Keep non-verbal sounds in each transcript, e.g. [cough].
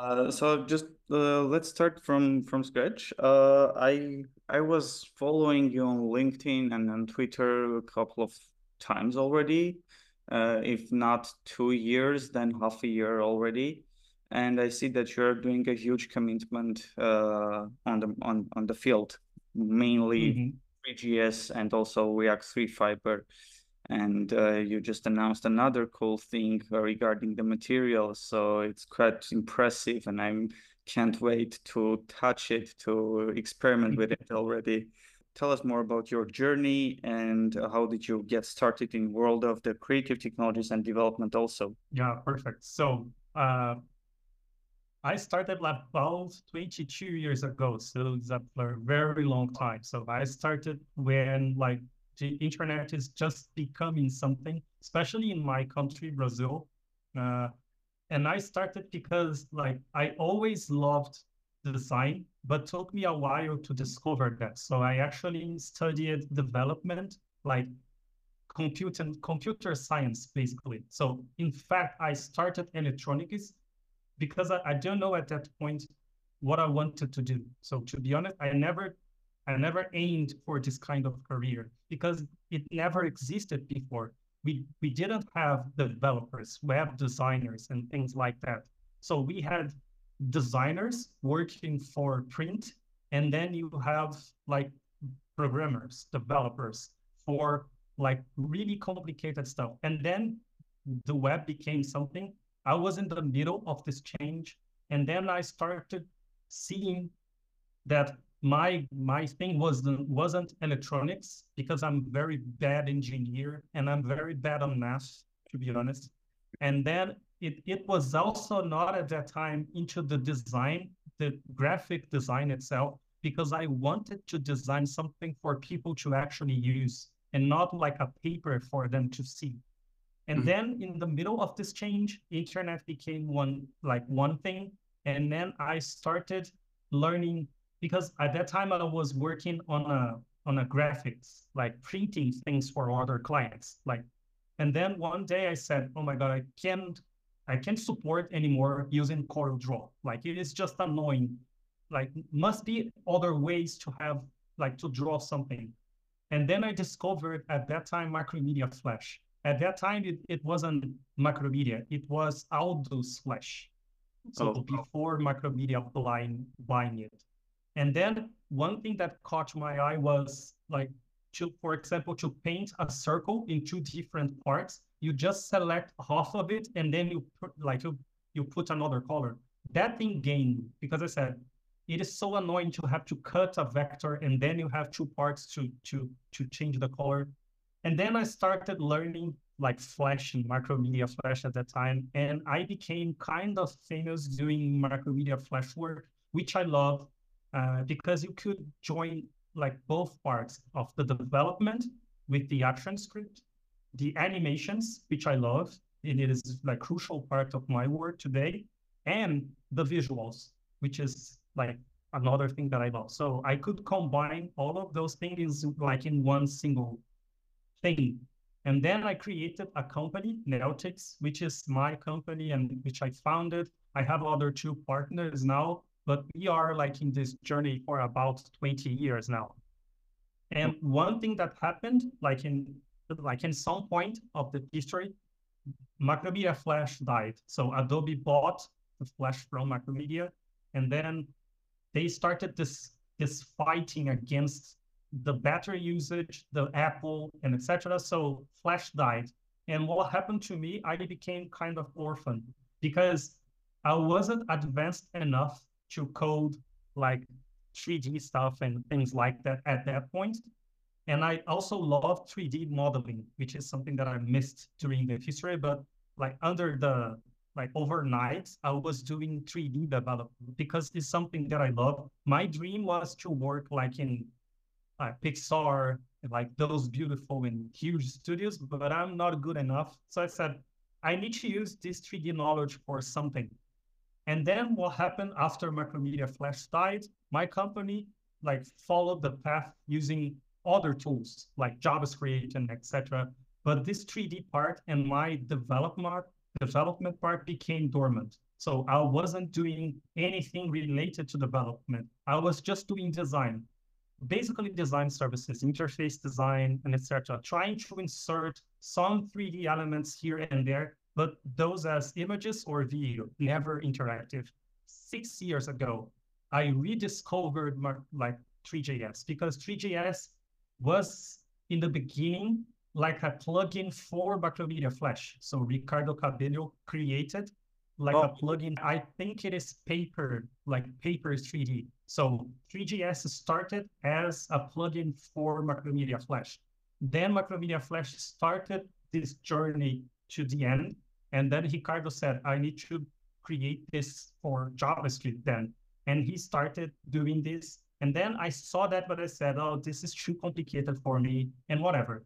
Uh, so just uh, let's start from from scratch. Uh, I I was following you on LinkedIn and on Twitter a couple of times already, uh, if not two years, then half a year already. And I see that you're doing a huge commitment uh, on the on on the field, mainly mm-hmm. Three.js and also React 3 Fiber and uh, you just announced another cool thing regarding the material so it's quite impressive and i can't wait to touch it to experiment with it already. Tell us more about your journey and how did you get started in world of the creative technologies and development also? Yeah perfect. So uh, I started about 22 years ago, so it's a very long time. So I started when like the internet is just becoming something, especially in my country, Brazil. Uh, and I started because like I always loved design, but took me a while to discover that. So I actually studied development, like computer computer science, basically. So in fact, I started electronics because I, I don't know at that point what I wanted to do. So to be honest, I never I never aimed for this kind of career because it never existed before. We we didn't have developers, web designers, and things like that. So we had designers working for print, and then you have like programmers, developers for like really complicated stuff. And then the web became something. I was in the middle of this change, and then I started seeing that my my thing wasn't wasn't electronics because I'm very bad engineer and I'm very bad on math to be honest. And then it it was also not at that time into the design, the graphic design itself, because I wanted to design something for people to actually use and not like a paper for them to see. And mm-hmm. then in the middle of this change, internet became one like one thing. And then I started learning because at that time I was working on a on a graphics, like printing things for other clients. Like, and then one day I said, "Oh my god, I can't I can't support anymore using Corel Draw. Like it is just annoying. Like must be other ways to have like to draw something." And then I discovered at that time Macromedia Flash. At that time, it, it wasn't Macromedia, it was Aldus Flash. So oh. before Macromedia buying, buying it. And then one thing that caught my eye was like to, for example, to paint a circle in two different parts. You just select half of it and then you put like you, you put another color. That thing gained because I said it is so annoying to have to cut a vector and then you have two parts to to to change the color. And then I started learning like Flash and Macromedia Flash at that time, and I became kind of famous doing Macromedia Flash work, which I love uh, because you could join like both parts of the development with the action script, the animations, which I love, and it is like crucial part of my work today, and the visuals, which is like another thing that I love. So I could combine all of those things like in one single thing. And then I created a company, Neotix, which is my company and which I founded. I have other two partners now but we are like in this journey for about 20 years now. And one thing that happened, like in like in some point of the history, Macromedia Flash died. So Adobe bought the Flash from Macromedia, and then they started this this fighting against the battery usage, the Apple, and etc. So Flash died. And what happened to me, I became kind of orphan because I wasn't advanced enough to code like 3D stuff and things like that at that point. And I also love 3D modeling, which is something that I missed during the history. But like under the like overnight, I was doing 3D development because it's something that I love. My dream was to work like in uh, Pixar, like those beautiful and huge studios, but I'm not good enough. So I said, I need to use this 3D knowledge for something. And then what happened after Macromedia Flash died, my company like followed the path using other tools like JavaScript and etc. But this 3D part and my development development part became dormant. So I wasn't doing anything related to development. I was just doing design, basically design services, interface design, and etc. Trying to insert some 3D elements here and there, but those as images or video, never interactive. Six years ago, I rediscovered my, like Three.js because Three.js was in the beginning like a plugin for Macromedia Flash. So Ricardo Cabello created like oh. a plugin. I think it is Paper, like Paper is 3D. So Three.js started as a plugin for Macromedia Flash. Then Macromedia Flash started this journey to the end. And then Ricardo said, I need to create this for JavaScript then. And he started doing this. And then I saw that, but I said, oh, this is too complicated for me and whatever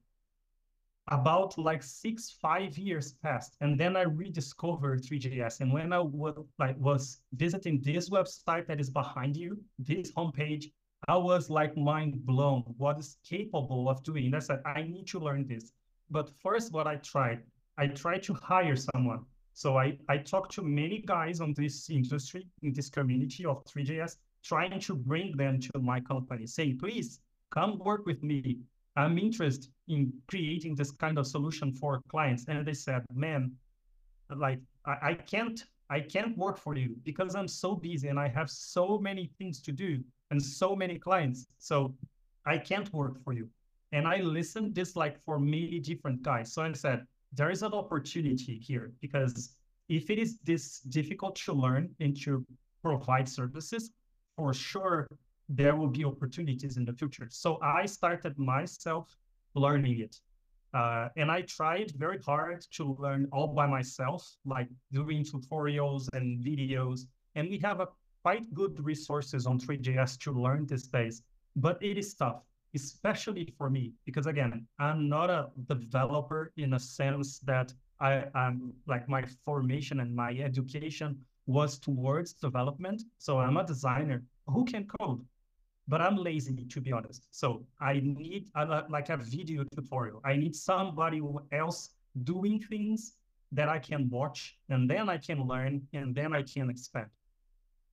about like six, five years passed, and then I rediscovered Three.js. And when I was like was visiting this website that is behind you, this homepage, I was like mind blown. What is capable of doing? And I said, I need to learn this. But first, what I tried, I tried to hire someone. So I, I talked to many guys on this industry, in this community of Three.js, trying to bring them to my company, say, please come work with me. I'm interested in creating this kind of solution for clients. And they said, man, like I, I can't I can't work for you because I'm so busy and I have so many things to do and so many clients. So I can't work for you. And I listened this like for many different guys. So I said, there is an opportunity here because if it is this difficult to learn and to provide services, for sure there will be opportunities in the future. So I started myself learning it. Uh, and I tried very hard to learn all by myself, like doing tutorials and videos. And we have a quite good resources on Three.js to learn these days, but it is tough, especially for me, because again, I'm not a developer in a sense that I am like my formation and my education was towards development. So I'm a designer who can code but I'm lazy to be honest. So I need a, like a video tutorial. I need somebody else doing things that I can watch and then I can learn and then I can expand.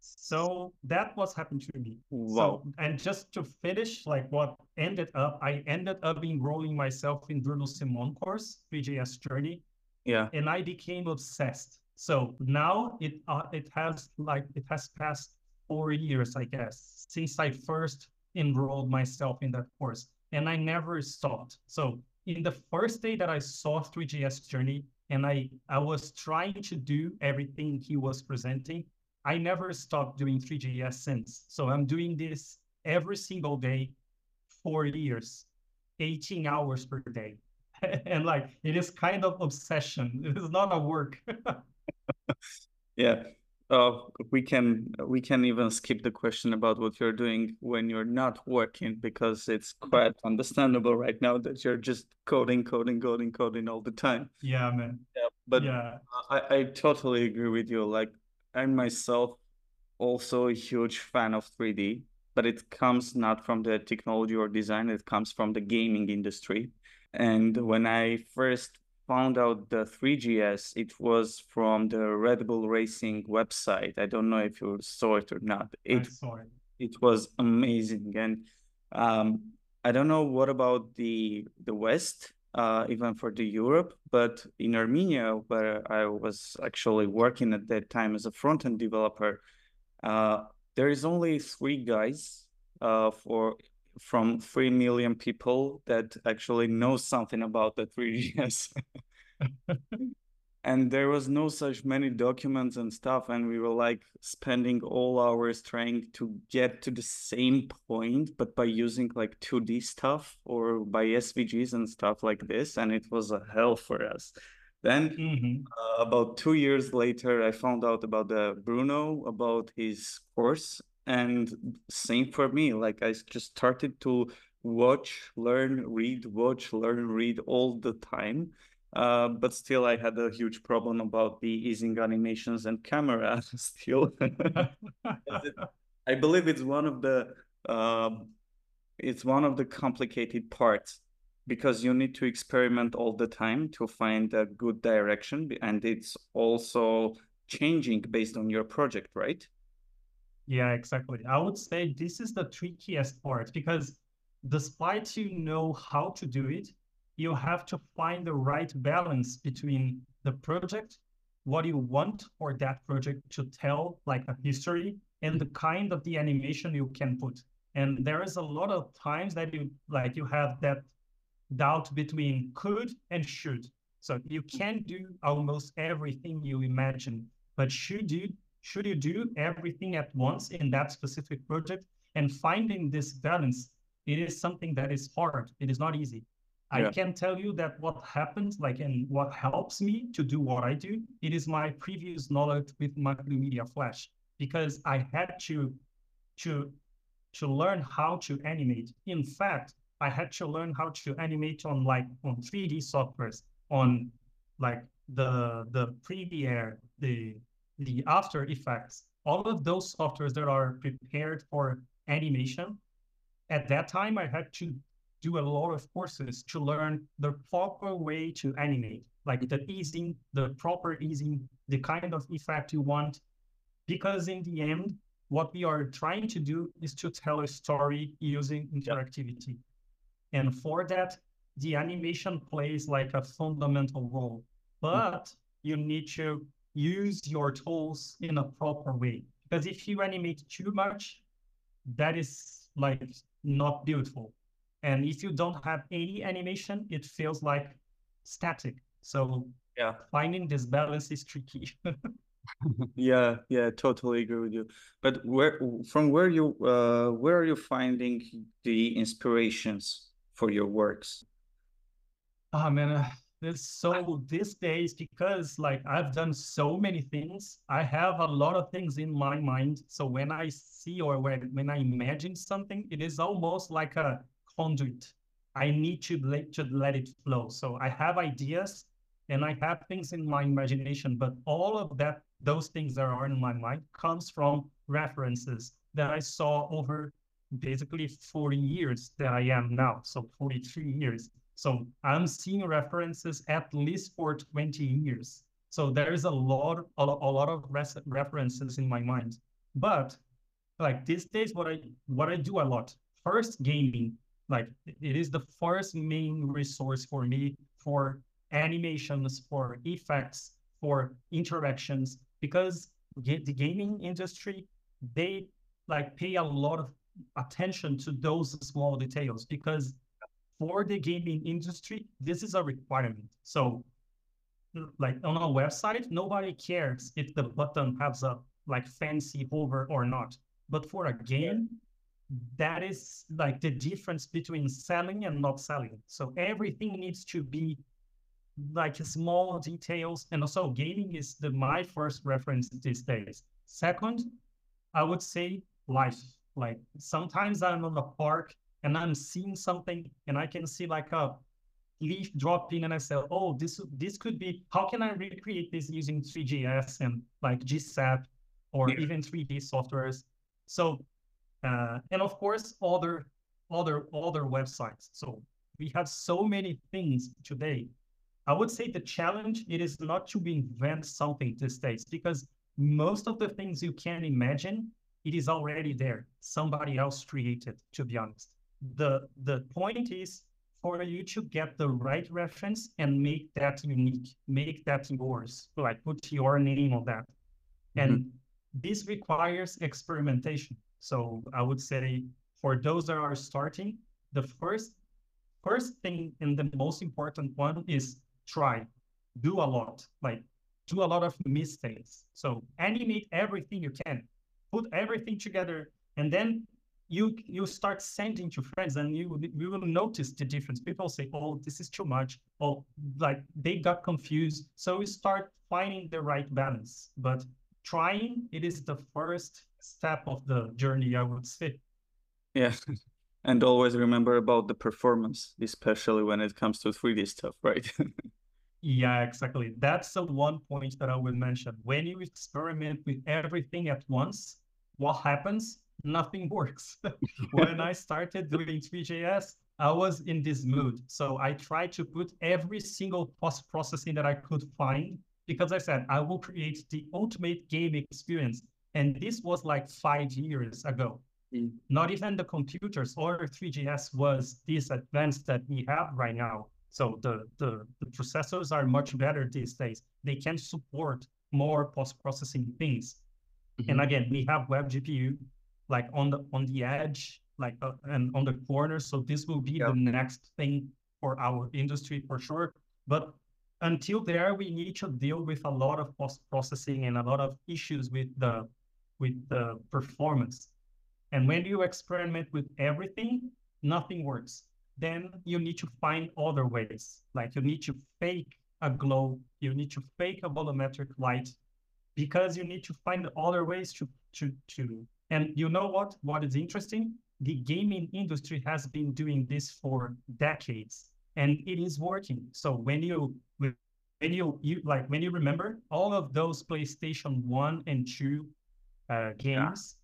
So that was happening to me. Wow. So, and just to finish, like what ended up, I ended up enrolling myself in Bruno Simon course, Three.js Journey. Yeah. And I became obsessed. So now it uh, it has like it has passed four years, I guess, since I first enrolled myself in that course. And I never stopped. So in the first day that I saw Three.js Journey and I, I was trying to do everything he was presenting, I never stopped doing Three.js since. So I'm doing this every single day, four years, 18 hours per day. [laughs] and like it is kind of obsession. [laughs] It is not a work. [laughs] yeah. Uh, we can we can even skip the question about what you're doing when you're not working because it's quite understandable right now that you're just coding, coding, coding, coding all the time. Yeah, man. Yeah, but yeah. I, I totally agree with you. Like I'm myself also a huge fan of 3D, but it comes not from the technology or design, it comes from the gaming industry. And when I first found out the Three.js, it was from the Red Bull Racing website. I don't know if you saw it or not. It, it. it was amazing. And um, I don't know what about the the West, uh, even for the Europe, but in Armenia, where I was actually working at that time as a front end developer, uh, there is only three guys uh, for from 3 million people that actually know something about the Three.js. [laughs] and there was no such many documents and stuff and we were like spending all hours trying to get to the same point but by using like 2d stuff or by svgs and stuff like this and it was a hell for us then mm-hmm. uh, about two years later i found out about the bruno about his course and same for me like i just started to watch learn read watch learn read all the time uh, but still i had a huge problem about the easing animations and camera [laughs] still i believe it's one of the uh, it's one of the complicated parts because you need to experiment all the time to find a good direction and it's also changing based on your project, right? Yeah, exactly. I would say this is the trickiest part because despite you know how to do it, you have to find the right balance between the project, what you want for that project to tell, like a history, and the kind of the animation you can put. And there is a lot of times that you like you have that doubt between could and should. So you can do almost everything you imagine, but should you should you do everything at once in that specific project? And finding this balance, it is something that is hard. It is not easy. Yeah. I can tell you that what happens, like, and what helps me to do what I do, it is my previous knowledge with Macromedia Flash, because I had to, to, to learn how to animate. In fact, I had to learn how to animate on like on 3D softwares, on like the the Premiere, the the After Effects, all of those softwares that are prepared for animation. At that time, I had to do a lot of courses to learn the proper way to animate, like the easing, the proper easing, the kind of effect you want. Because in the end, what we are trying to do is to tell a story using interactivity. And for that, the animation plays like a fundamental role. Mm. But you need to use your tools in a proper way. Because if you animate too much, that is like not beautiful. And if you don't have any animation, it feels like static. So yeah, finding this balance is tricky. [laughs] yeah, yeah, totally agree with you. But where from where you uh where are you finding the inspirations for your works? Ah oh, man, uh, this so these days because like I've done so many things, I have a lot of things in my mind. So when I see or when when I imagine something, it is almost like a conduit. I need to let to let it flow. So I have ideas and I have things in my imagination, but all of that, those things that are in my mind comes from references that I saw over basically 40 years that I am now. So 43 years. So I'm seeing references at least for 20 years. So there is a lot, a, a lot of references in my mind. But like these days, what I what I do a lot first gaming, like it is the first main resource for me for animations, for effects, for interactions, because the gaming industry they like pay a lot of attention to those small details because for the gaming industry, this is a requirement. So like on a website, nobody cares if the button has a like fancy hover or not. But for a game, that is like the difference between selling and not selling. So everything needs to be like small details. And also gaming is the my first reference these days. Second, I would say life. Like sometimes I'm on the park and I'm seeing something and I can see like a leaf dropping and I say, oh, this this could be, how can I recreate this using Three.js and like GSAP or yeah. even 3D softwares? So, uh, and of course, other, other, other websites. So we have so many things today. I would say the challenge, it is not to invent something these days because most of the things you can imagine, it is already there. Somebody else created, to be honest the the point is for you to get the right reference and make that unique, make that yours, like put your name on that. And this requires experimentation. So I would say for those that are starting, the first first thing and the most important one is try, do a lot, like do a lot of mistakes. So animate everything you can, put everything together, and then you you start sending to friends and you you will notice the difference. People say oh this is too much. Or like they got confused. So we start finding the right balance. But trying it is the first step of the journey i would say yeah [laughs] and always remember about the performance especially when it comes to 3d stuff right [laughs] yeah exactly that's the one point that i will mention when you experiment with everything at once what happens nothing [laughs] works. when I started doing Three.js, I was in this mood. So I tried to put every single post processing that I could find because I said I will create the ultimate game experience. And this was like five years ago. Mm. Not even the computers or Three.js was this advanced that we have right now. So the, the, the processors are much better these days. They can support more post-processing things. Mm-hmm. And again, we have web GPU like on the on the edge, like uh, and on the corner. So this will be the next thing for our industry for sure. But until there, we need to deal with a lot of post-processing and a lot of issues with the with the performance. And when you experiment with everything, nothing works. Then you need to find other ways. Like you need to fake a glow, you need to fake a volumetric light, because you need to find other ways to to to. And you know what? What is interesting? The gaming industry has been doing this for decades, and it is working. So when you when you you like when you remember all of those PlayStation One and Two uh, games,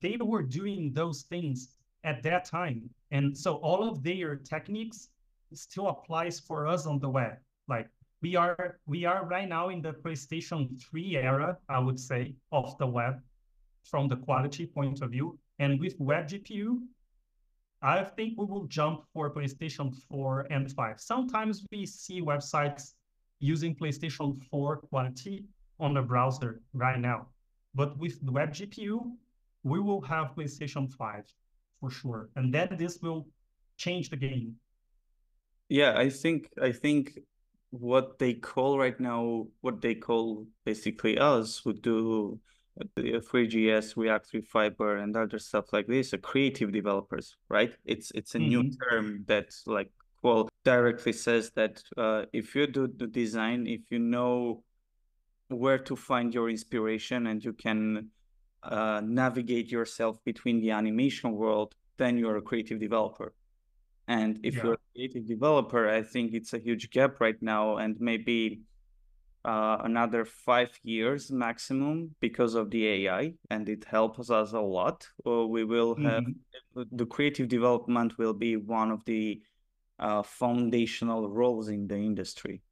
they were doing those things at that time. And so all of their techniques still applies for us on the web. Like we are we are right now in the PlayStation 3 era, I would say, of the web from the quality point of view. And with web GPU, I think we will jump for PlayStation 4 and 5. Sometimes we see websites using PlayStation 4 quality on the browser right now. But with the web GPU, we will have PlayStation 5 for sure. And then this will change the game. Yeah, I think I think what they call right now, what they call basically us who do the Three.js, React 3 Fiber, and other stuff like this, are creative developers, right? It's it's a mm-hmm. new term that like well directly says that uh, if you do the design, if you know where to find your inspiration and you can uh, navigate yourself between the animation world, then you're a creative developer. And if yeah. you're a creative developer, I think it's a huge gap right now, and maybe uh, another five years maximum because of the AI, and it helps us a lot. Or we will have mm-hmm. the creative development will be one of the uh, foundational roles in the industry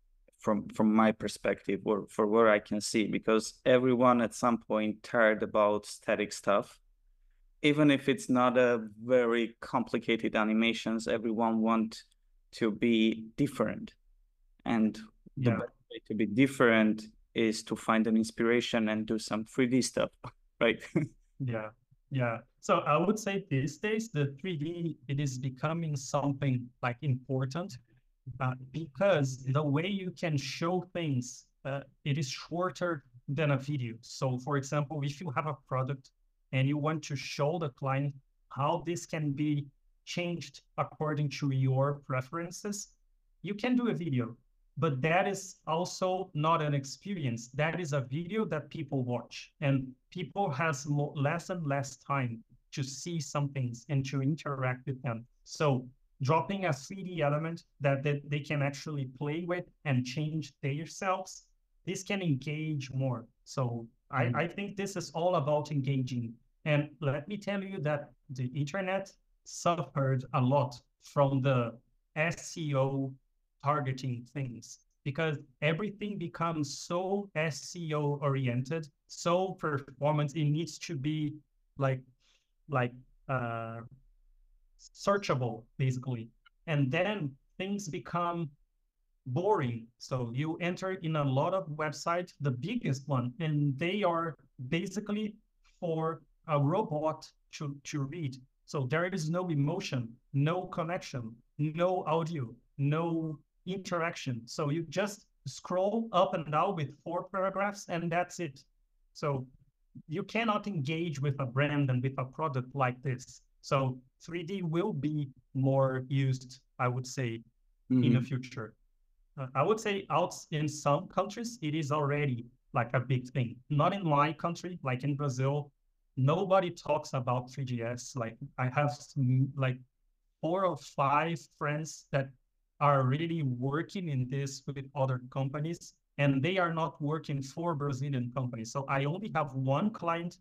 from from my perspective or for where I can see because everyone at some point tired about static stuff. Even if it's not a very complicated animations everyone want to be different. And yeah. the best way to be different is to find an inspiration and do some 3D stuff [laughs] right? Yeah. Yeah. So I would say these days the 3D it is becoming something like important uh, because the way you can show things, uh, it is shorter than a video. So for example, if you have a product and you want to show the client how this can be changed according to your preferences, you can do a video. But that is also not an experience. That is a video that people watch, and people has less and less time to see some things and to interact with them. So dropping a 3D element that, that they can actually play with and change themselves, this can engage more. So mm-hmm. I, I think this is all about engaging. And let me tell you that the internet suffered a lot from the SEO targeting things because everything becomes so SEO oriented, so performance. It needs to be like like uh, searchable basically. And then things become boring. So you enter in a lot of websites the biggest one and they are basically for a robot to, to read. So there is no emotion no connection no audio no interaction. So you just scroll up and down with four paragraphs and that's it. So you cannot engage with a brand and with a product like this so 3D will be more used, I would say, mm-hmm. in the mm-hmm. future. Uh, I would say out in some countries, it is already like a big thing. Not in my country, like in Brazil, nobody talks about Three.js. Like I have some, like four or five friends that are really working in this with other companies, and they are not working for Brazilian companies. So I only have one client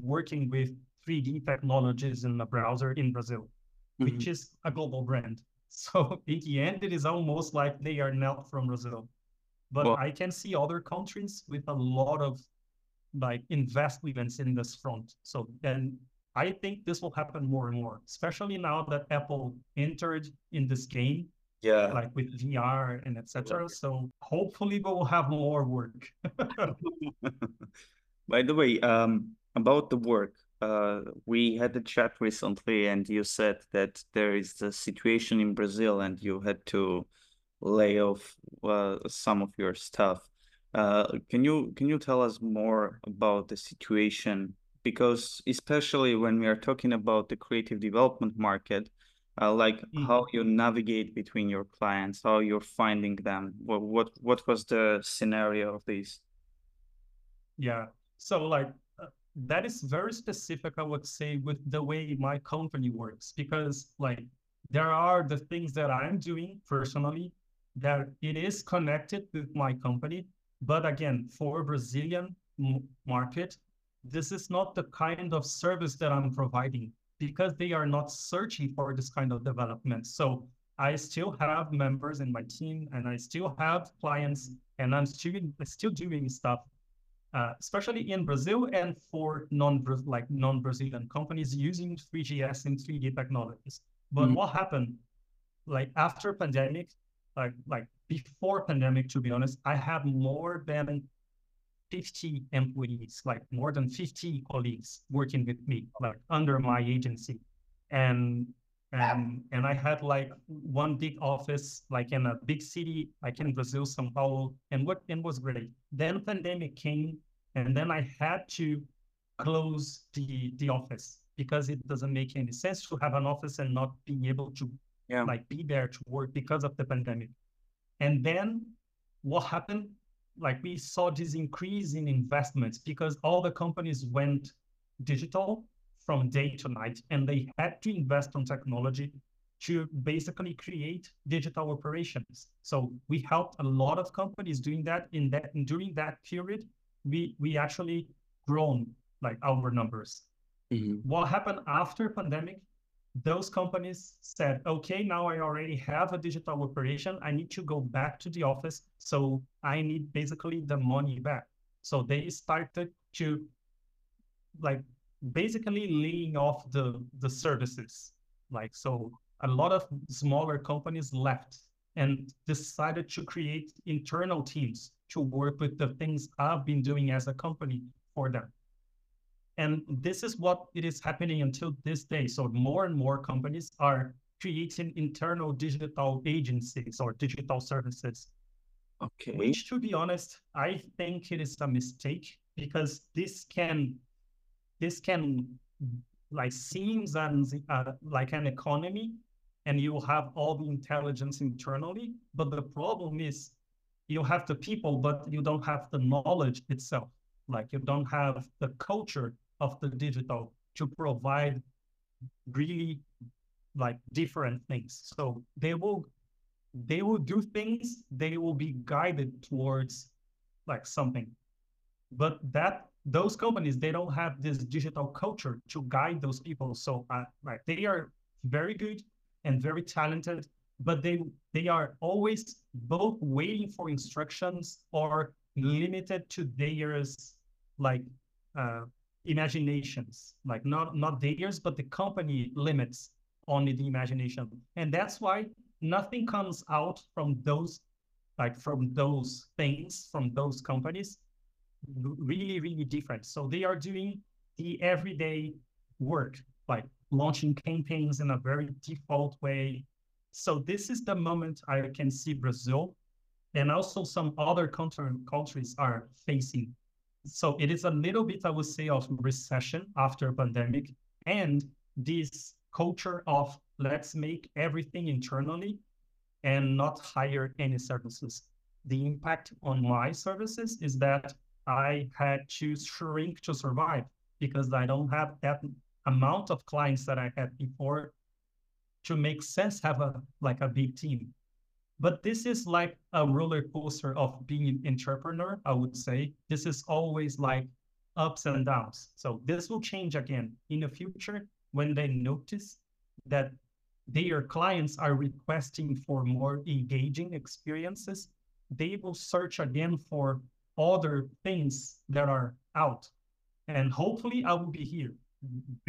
working with 3D technologies in the browser in Brazil, mm-hmm. which is a global brand. [laughs] So in the end, it is almost like they are not from Brazil. But well, I can see other countries with a lot of like investments in this front. So then I think this will happen more and more, especially now that Apple entered in this game. Yeah. Like with VR and etc. So hopefully we'll have more work. [laughs] [laughs] By the way, um, about the work, uh, we had a chat recently, and you said that there is a situation in Brazil, and you had to lay off uh, some of your stuff. Uh, can you can you tell us more about the situation? Because especially when we are talking about the creative development market, uh, like mm-hmm. how you navigate between your clients, how you're finding them. What what what was the scenario of this? Yeah. So like that is very specific, I would say, with the way my company works, because like there are the things that I'm doing personally that it is connected with my company. But again, for Brazilian market, this is not the kind of service that I'm providing because they are not searching for this kind of development. So I still have members in my team and I still have clients and I'm still, still doing stuff, uh, especially in Brazil and for non like non-Brazilian companies using Three.js and 3D technologies. But mm. what happened, like after pandemic, like like before pandemic, to be honest, I had more than 50 employees, like more than 50 colleagues working with me, like under my agency. And and and I had like one big office, like in a big city, like in Brazil, São Paulo, and what and was great. Then pandemic came, and then I had to close the the office because it doesn't make any sense to have an office and not being able to yeah. like be there to work because of the pandemic. And then what happened? Like we saw this increase in investments because all the companies went digital from day to night and they had to invest on technology to basically create digital operations. So we helped a lot of companies doing that in that and during that period, we we actually grown like our numbers. Mm-hmm. What happened after pandemic those companies said, okay, now I already have a digital operation. I need to go back to the office. So I need basically the money back. So they started to like basically laying off the, the services. Like, so a lot of smaller companies left and decided to create internal teams to work with the things I've been doing as a company for them. And this is what it is happening until this day. So more and more companies are creating internal digital agencies or digital services. Okay. Which, to be honest, I think it is a mistake because this can, this can, like seems and uh, like an economy, and you have all the intelligence internally. But the problem is, you have the people, but you don't have the knowledge itself. Like you don't have the culture of the digital to provide really like different things. So they will they will do things, they will be guided towards like something. But that those companies they don't have this digital culture to guide those people. So uh, like they are very good and very talented, but they they are always both waiting for instructions or limited to theirs like uh, imaginations, like not not theirs, but the company limits only the imagination, and that's why nothing comes out from those like from those things from those companies really really different. So they are doing the everyday work like launching campaigns in a very default way. So this is the moment i can see brazil and also some other countries are facing. So it is a little bit, I would say, of recession after pandemic and this culture of let's make everything internally and not hire any services. The impact on my services is that I had to shrink to survive because I don't have that amount of clients that I had before to make sense have a like a big team. But this is like a roller coaster of being an entrepreneur, I would say. This is always like ups and downs. So this will change again in the future when they notice that their clients are requesting for more engaging experiences. they will search again for other things that are out. And hopefully I will be here.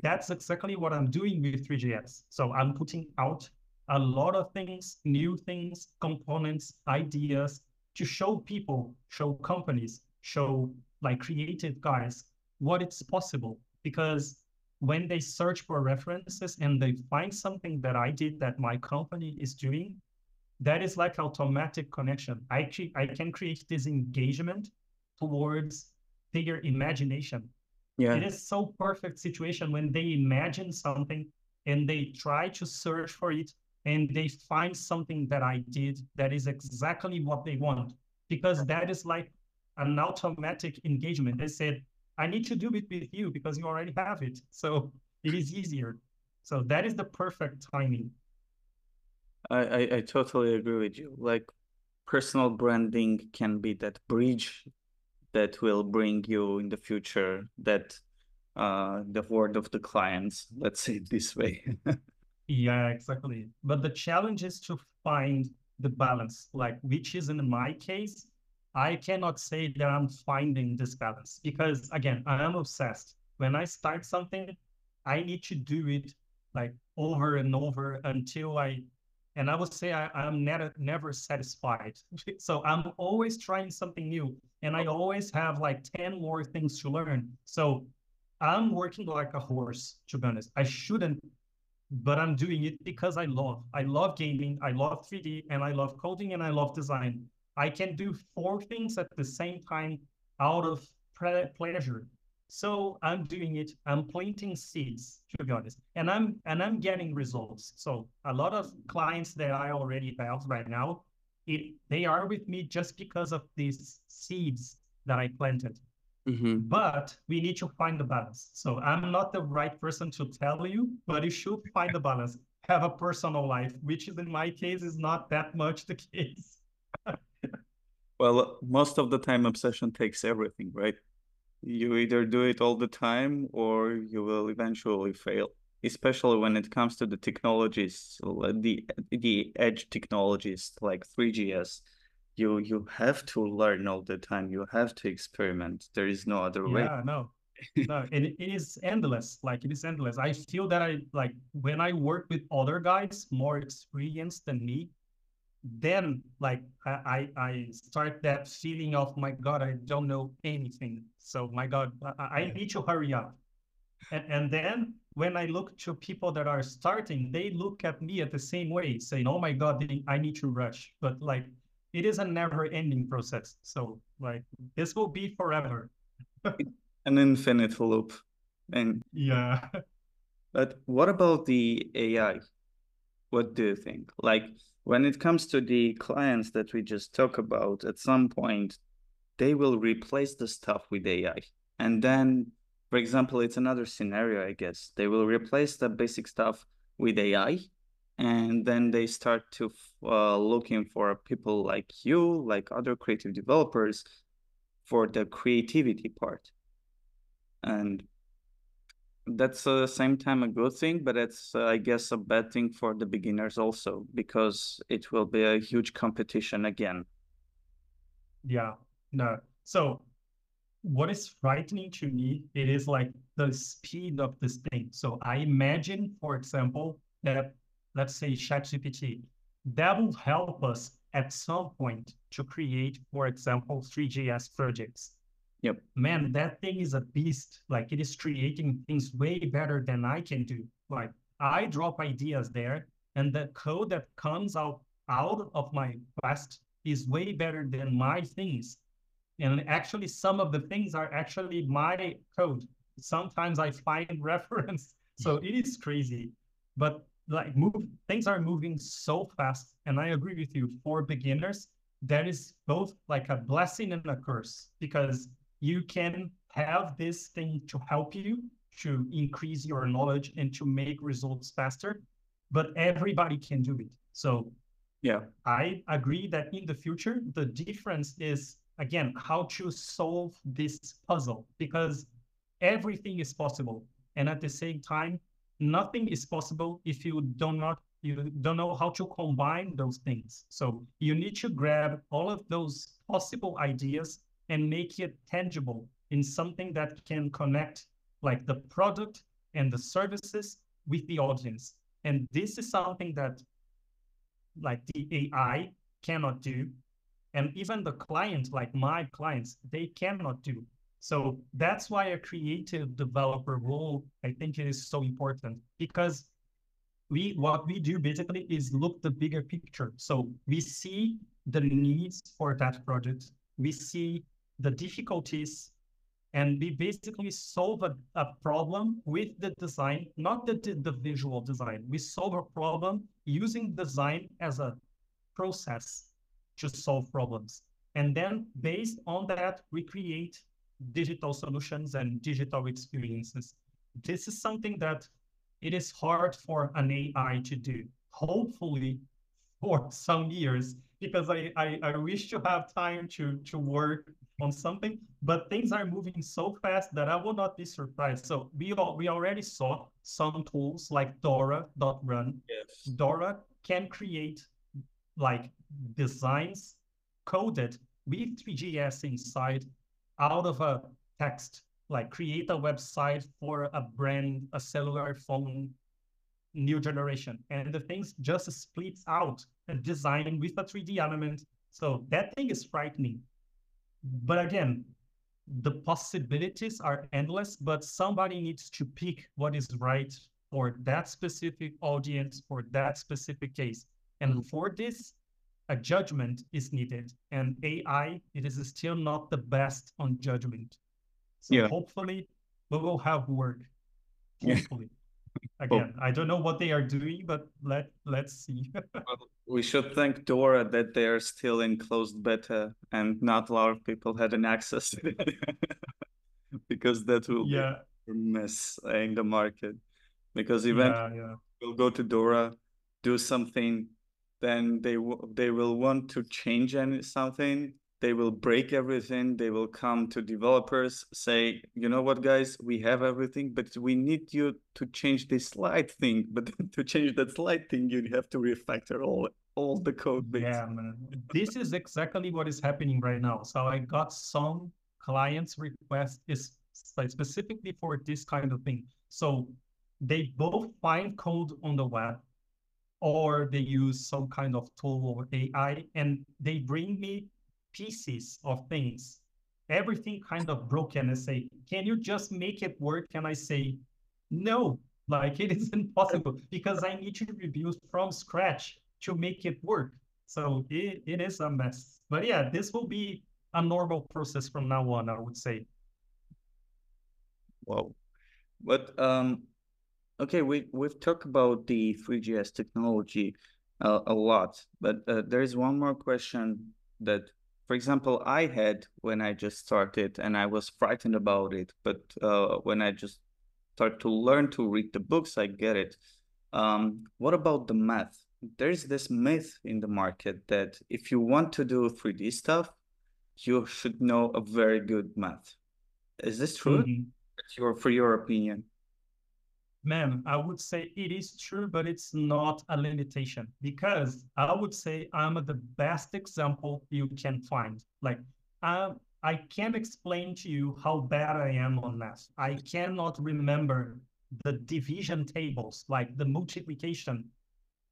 That's exactly what I'm doing with Three.js. So I'm putting out a lot of things, new things, components, ideas to show people, show companies, show like creative guys what it's possible. Because when they search for references and they find something that I did that my company is doing, that is like automatic connection. I, I can create this engagement towards their imagination. Yeah. It is so perfect situation when they imagine something and they try to search for it and they find something that I did that is exactly what they want because that is like an automatic engagement. They said, I need to do it with you because you already have it. So it is easier. So that is the perfect timing. I, I, I totally agree with you. Like personal branding can be that bridge that will bring you in the future that uh the word of the clients let's say it this way. [laughs] Yeah exactly. But the challenge is to find the balance like which is in my case i cannot say that i'm finding this balance because again i am obsessed. When i start something i need to do it like over and over until i and I would say I, am never never satisfied. [laughs] so I'm always trying something new, and I always have like ten more things to learn. So I'm working like a horse. To be honest, I shouldn't, but I'm doing it because I love. I love gaming. I love 3D, and I love coding, and I love design. I can do four things at the same time out of pleasure so I'm doing it. I'm planting seeds, to be honest, and I'm and I'm getting results. So a lot of clients that I already have right now, it they are with me just because of these seeds that I planted. Mm-hmm. But we need to find the balance. So I'm not the right person to tell you, but you should find the balance. Have a personal life, which is in my case is not that much the case. [laughs] well, most of the time, obsession takes everything, right? You either do it all the time or you will eventually fail especially when it comes to the technologies the the edge technologies like Three.js. you you have to learn all the time. You have to experiment. There is no other yeah, way. Yeah no no it, it is endless. Like it is endless. I feel that i like when i work with other guys more experienced than me then like I, I start that feeling of my god i don't know anything. So my god i, I need to hurry up. And, and then when i look to people that are starting they look at me at the same way saying oh my god i need to rush. But like it is a never ending process. So like this will be forever. [laughs] An infinite loop. And yeah. But what about the ai what do you think? Like when it comes to the clients that we just talked about, at some point, they will replace the stuff with AI. And then, for example, it's another scenario, I guess. They will replace the basic stuff with AI. And then they start to uh, looking for people like you, like other creative developers for the creativity part. And that's at the same time a good thing, but it's uh, I guess a bad thing for the beginners also because it will be a huge competition again. Yeah, no. So what is frightening to me, it is like the speed of this thing. So I imagine, for example, that let's say ChatGPT, that will help us at some point to create, for example, Three.js projects Yep. Man, mm-hmm. that thing is a beast. Like it is creating things way better than I can do. Like I drop ideas there, and the code that comes out out of my quest is way better than my things. And actually, some of the things are actually my code. Sometimes I find [laughs] reference. So [laughs] it is crazy. But like move things are moving so fast. And I agree with you. For beginners, that is both like a blessing and a curse because you can have this thing to help you to increase your knowledge and to make results faster but everybody can do it. So yeah. I agree that in the future the difference is again how to solve this puzzle because everything is possible. And at the same time nothing is possible if you do not You don't know how to combine those things. So you need to grab all of those possible ideas and make it tangible in something that can connect like the product and the services with the audience. And this is something that like the AI cannot do. And even the client, like my clients, they cannot do. So that's why a creative developer role, I think it is so important because we what we do basically is look the bigger picture. So we see the needs for that project. We see the difficulties and we basically solve a, a problem with the design, not the, the visual design. We solve a problem using design as a process to solve problems. And then based on that, we create digital solutions and digital experiences. This is something that it is hard for an AI to do. Hopefully, for [laughs] some years, because I, I, I wish to have time to, to work on something, but things are moving so fast that I will not be surprised. So we all, we already saw some tools like Dora.run. Yes. Dora can create like designs coded with Three.js inside out of a text, like create a website for a brand, a cellular phone, new generation. And the things just splits out a design with a 3D element. So that thing is frightening. But again, the possibilities are endless, but somebody needs to pick what is right for that specific audience, for that specific case. And mm. for this, a judgment is needed. And AI, it is still not the best on judgment. So yeah. hopefully we will have work. Hopefully. Again, I don't know what they are doing, but let let's see. [laughs] well, we should thank Dora that they are still in closed beta and not a lot of people had an access to it [laughs] because that will yeah. be a mess in the market. Because eventually yeah, yeah. we'll go to Dora, do something, then they they will want to change any something they will break everything they will come to developers say you know what guys? We have everything but we need you to change this slide thing. [laughs] But to change that slide thing you have to refactor all all the code base. yeah man. This is exactly what is happening right now. So i got some clients request is specifically for this kind of thing. So they both find code on the web or they use some kind of tool or ai and they bring me pieces of things, everything kind of broken and say, can you just make it work? And I say, no, like it [laughs] is impossible because I need to rebuild from scratch to make it work. So it, it is a mess. But yeah, this will be a normal process from now on, I would say. Wow. But um, okay, we we've talked about the Three.js technology uh, a lot, but uh, there is one more question that for example, I had when I just started and I was frightened about it, but uh, when I just start to learn to read the books, I get it. Um, what about the math? There's this myth in the market that if you want to do 3D stuff, you should know a very good math. Is this true? Mm-hmm. Your, for your opinion? Man, I would say it is true, but it's not a limitation because I would say I'm the best example you can find. Like, I, I can't explain to you how bad I am on math. I cannot remember the division tables, like the multiplication.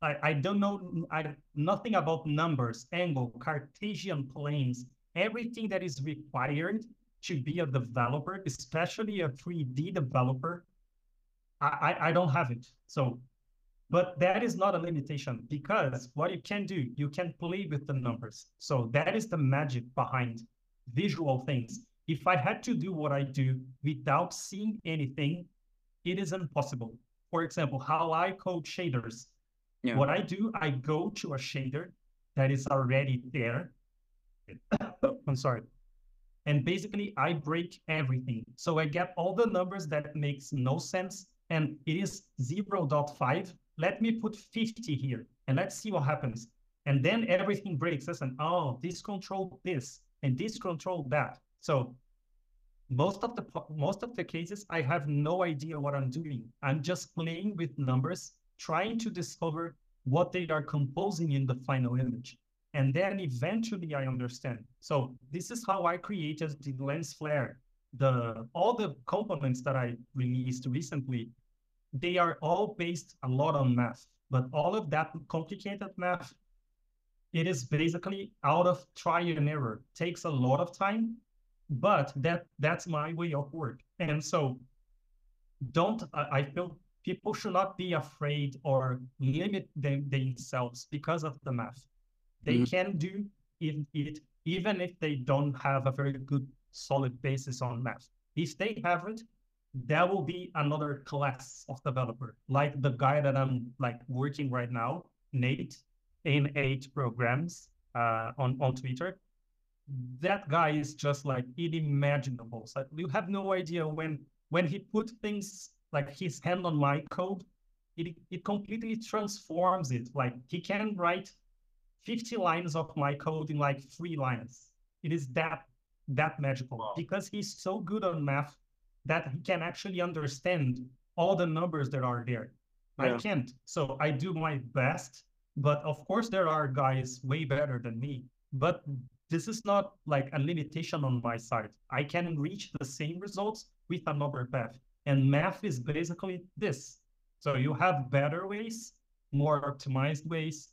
I, I don't know I, nothing about numbers, angle, Cartesian planes, everything that is required to be a developer, especially a 3D developer I, I don't have it. So, but that is not a limitation because what you can do, you can play with the numbers. So that is the magic behind visual things. If I had to do what I do without seeing anything, it is impossible. For example, how I code shaders. Yeah. What I do, I go to a shader that is already there. [coughs] I'm sorry. And basically, I break everything. So I get all the numbers that makes no sense and it is 0.5, let me put 50 here and let's see what happens. And then everything breaks. And oh, this control this and this control that. So most of the most of the cases, I have no idea what I'm doing. I'm just playing with numbers, trying to discover what they are composing in the final image. And then eventually I understand. So this is how I created the lens flare. The all the components that I released recently, they are all based a lot on math. But all of that complicated math, it is basically out of try and error. Takes a lot of time, but that that's my way of work. And so don't I feel people should not be afraid or limit them, themselves because of the math. They mm-hmm. can do it, it even if they don't have a very good solid basis on math. If they have it, there will be another class of developer, like the guy that I'm like working right now, Nate, N8programs uh, on on Twitter. That guy is just like unimaginable. So you have no idea when when he put things like his hand on my code, it it completely transforms it. Like he can write 50 lines of my code in like three lines. It is that that magical wow. because he's so good on math that he can actually understand all the numbers that are there. Yeah. I can't. So I do my best, but of course there are guys way better than me. But this is not like a limitation on my side. I can reach the same results with another path. And math is basically this. So you have better ways, more optimized ways,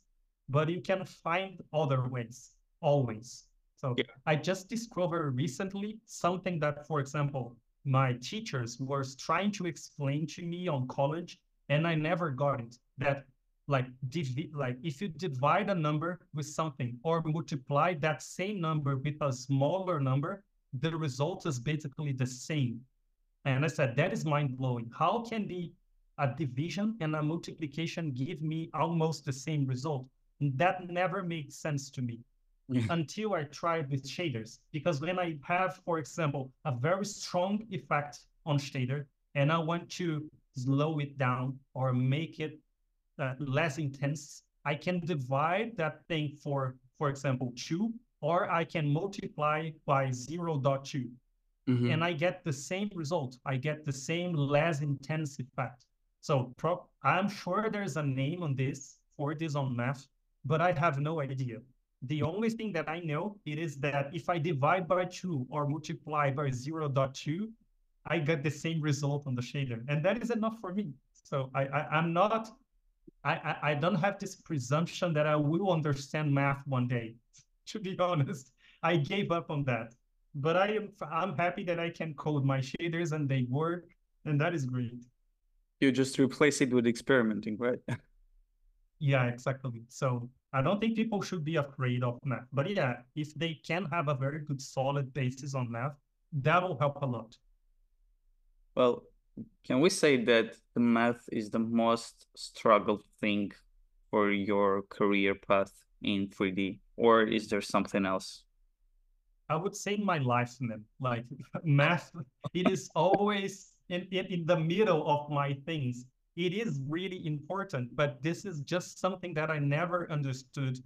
but you can find other ways always. So yeah. I just discovered recently something that, for example, my teachers were trying to explain to me on college, and I never got it. That like div- like if you divide a number with something or multiply that same number with a smaller number, the result is basically the same. And I said that is mind blowing. How can be a division and a multiplication give me almost the same result? That never made sense to me until I tried with shaders. Because when I have, for example, a very strong effect on shader and I want to slow it down or make it uh, less intense, I can divide that thing for, for example, two, or I can multiply by 0 0.2. Mm-hmm. And I get the same result. I get the same less intense effect. So pro- I'm sure there's a name on this for this on math but I have no idea. The only thing that I know it is that if I divide by two or multiply by 0 0.2, I get the same result on the shader. And that is enough for me. So I, I, am not, I, I, I don't have this presumption that I will understand math one day. [laughs] To be honest, I gave up on that. But I am I'm happy that I can code my shaders and they work, and that is great. You just replace it with experimenting, right? [laughs] Yeah, exactly. So I don't think people should be afraid of math. But yeah, if they can have a very good solid basis on math, that will help a lot. Well, can we say that the math is the most struggled thing for your career path in 3D? Or is there something else? I would say my life, man. Like [laughs] math, it is always in, in, in the middle of my things it is really important but this is just something that i never understood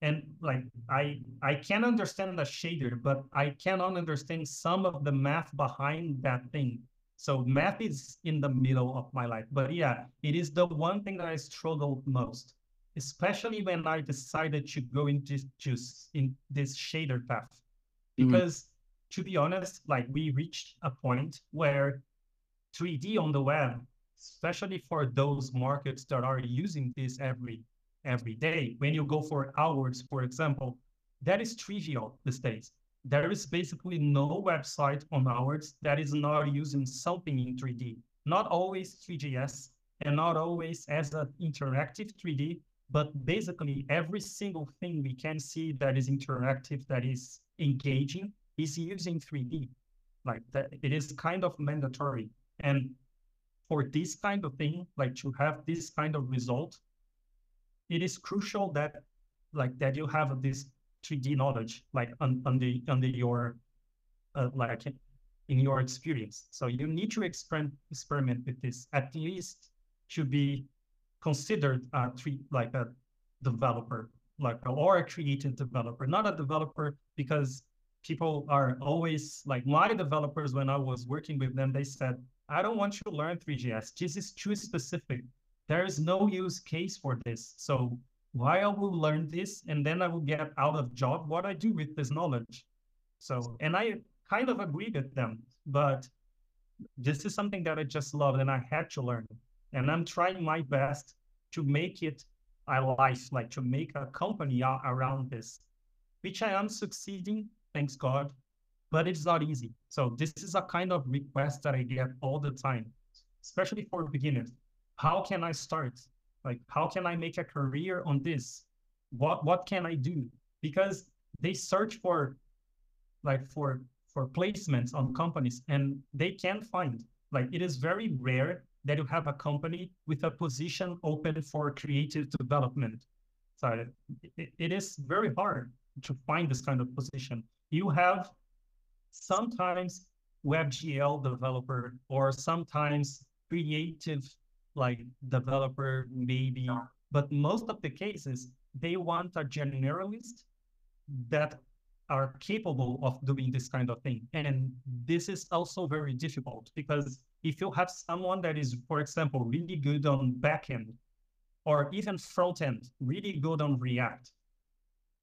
and like i i can understand the shader but i cannot understand some of the math behind that thing so math is in the middle of my life but yeah it is the one thing that i struggled most especially when i decided to go into just in this shader path mm-hmm. because mm-hmm. to be honest like we reached a point where 3d on the web especially for those markets that are using this every every day. When you go for Awwwards, for example, that is trivial these days. There is basically no website on Awwwards that is not using something in 3D. Not always Three.js and not always as an interactive 3D, but basically every single thing we can see that is interactive, that is engaging, is using 3D. Like that, it is kind of mandatory. And for this kind of thing, like to have this kind of result, it is crucial that like that you have this 3D knowledge, like on, on the under your uh, like in your experience. So you need to experiment experiment with this at least to be considered a three like a developer, like or a creative developer, not a developer because people are always like my developers when I was working with them, they said I don't want you to learn Three.js. This is too specific. there is no use case for this. So why I will learn this and then I will get out of job what I do with this knowledge. So and I kind of agree with them, but this is something that I just love and I had to learn. And I'm trying my best to make it a life, like to make a company around this, which I am succeeding, thanks God, but it's not easy. So this is a kind of request that I get all the time, especially for beginners. How can I start? Like, how can I make a career on this? What what can I do? Because they search for like for for placements on companies and they can't find like it is very rare that you have a company with a position open for creative development so it, it is very hard to find this kind of position you have sometimes WebGL developer or sometimes creative like developer maybe but most of the cases they want a generalist that are capable of doing this kind of thing. And this is also very difficult because if you have someone that is, for example, really good on backend or even front end, really good on React,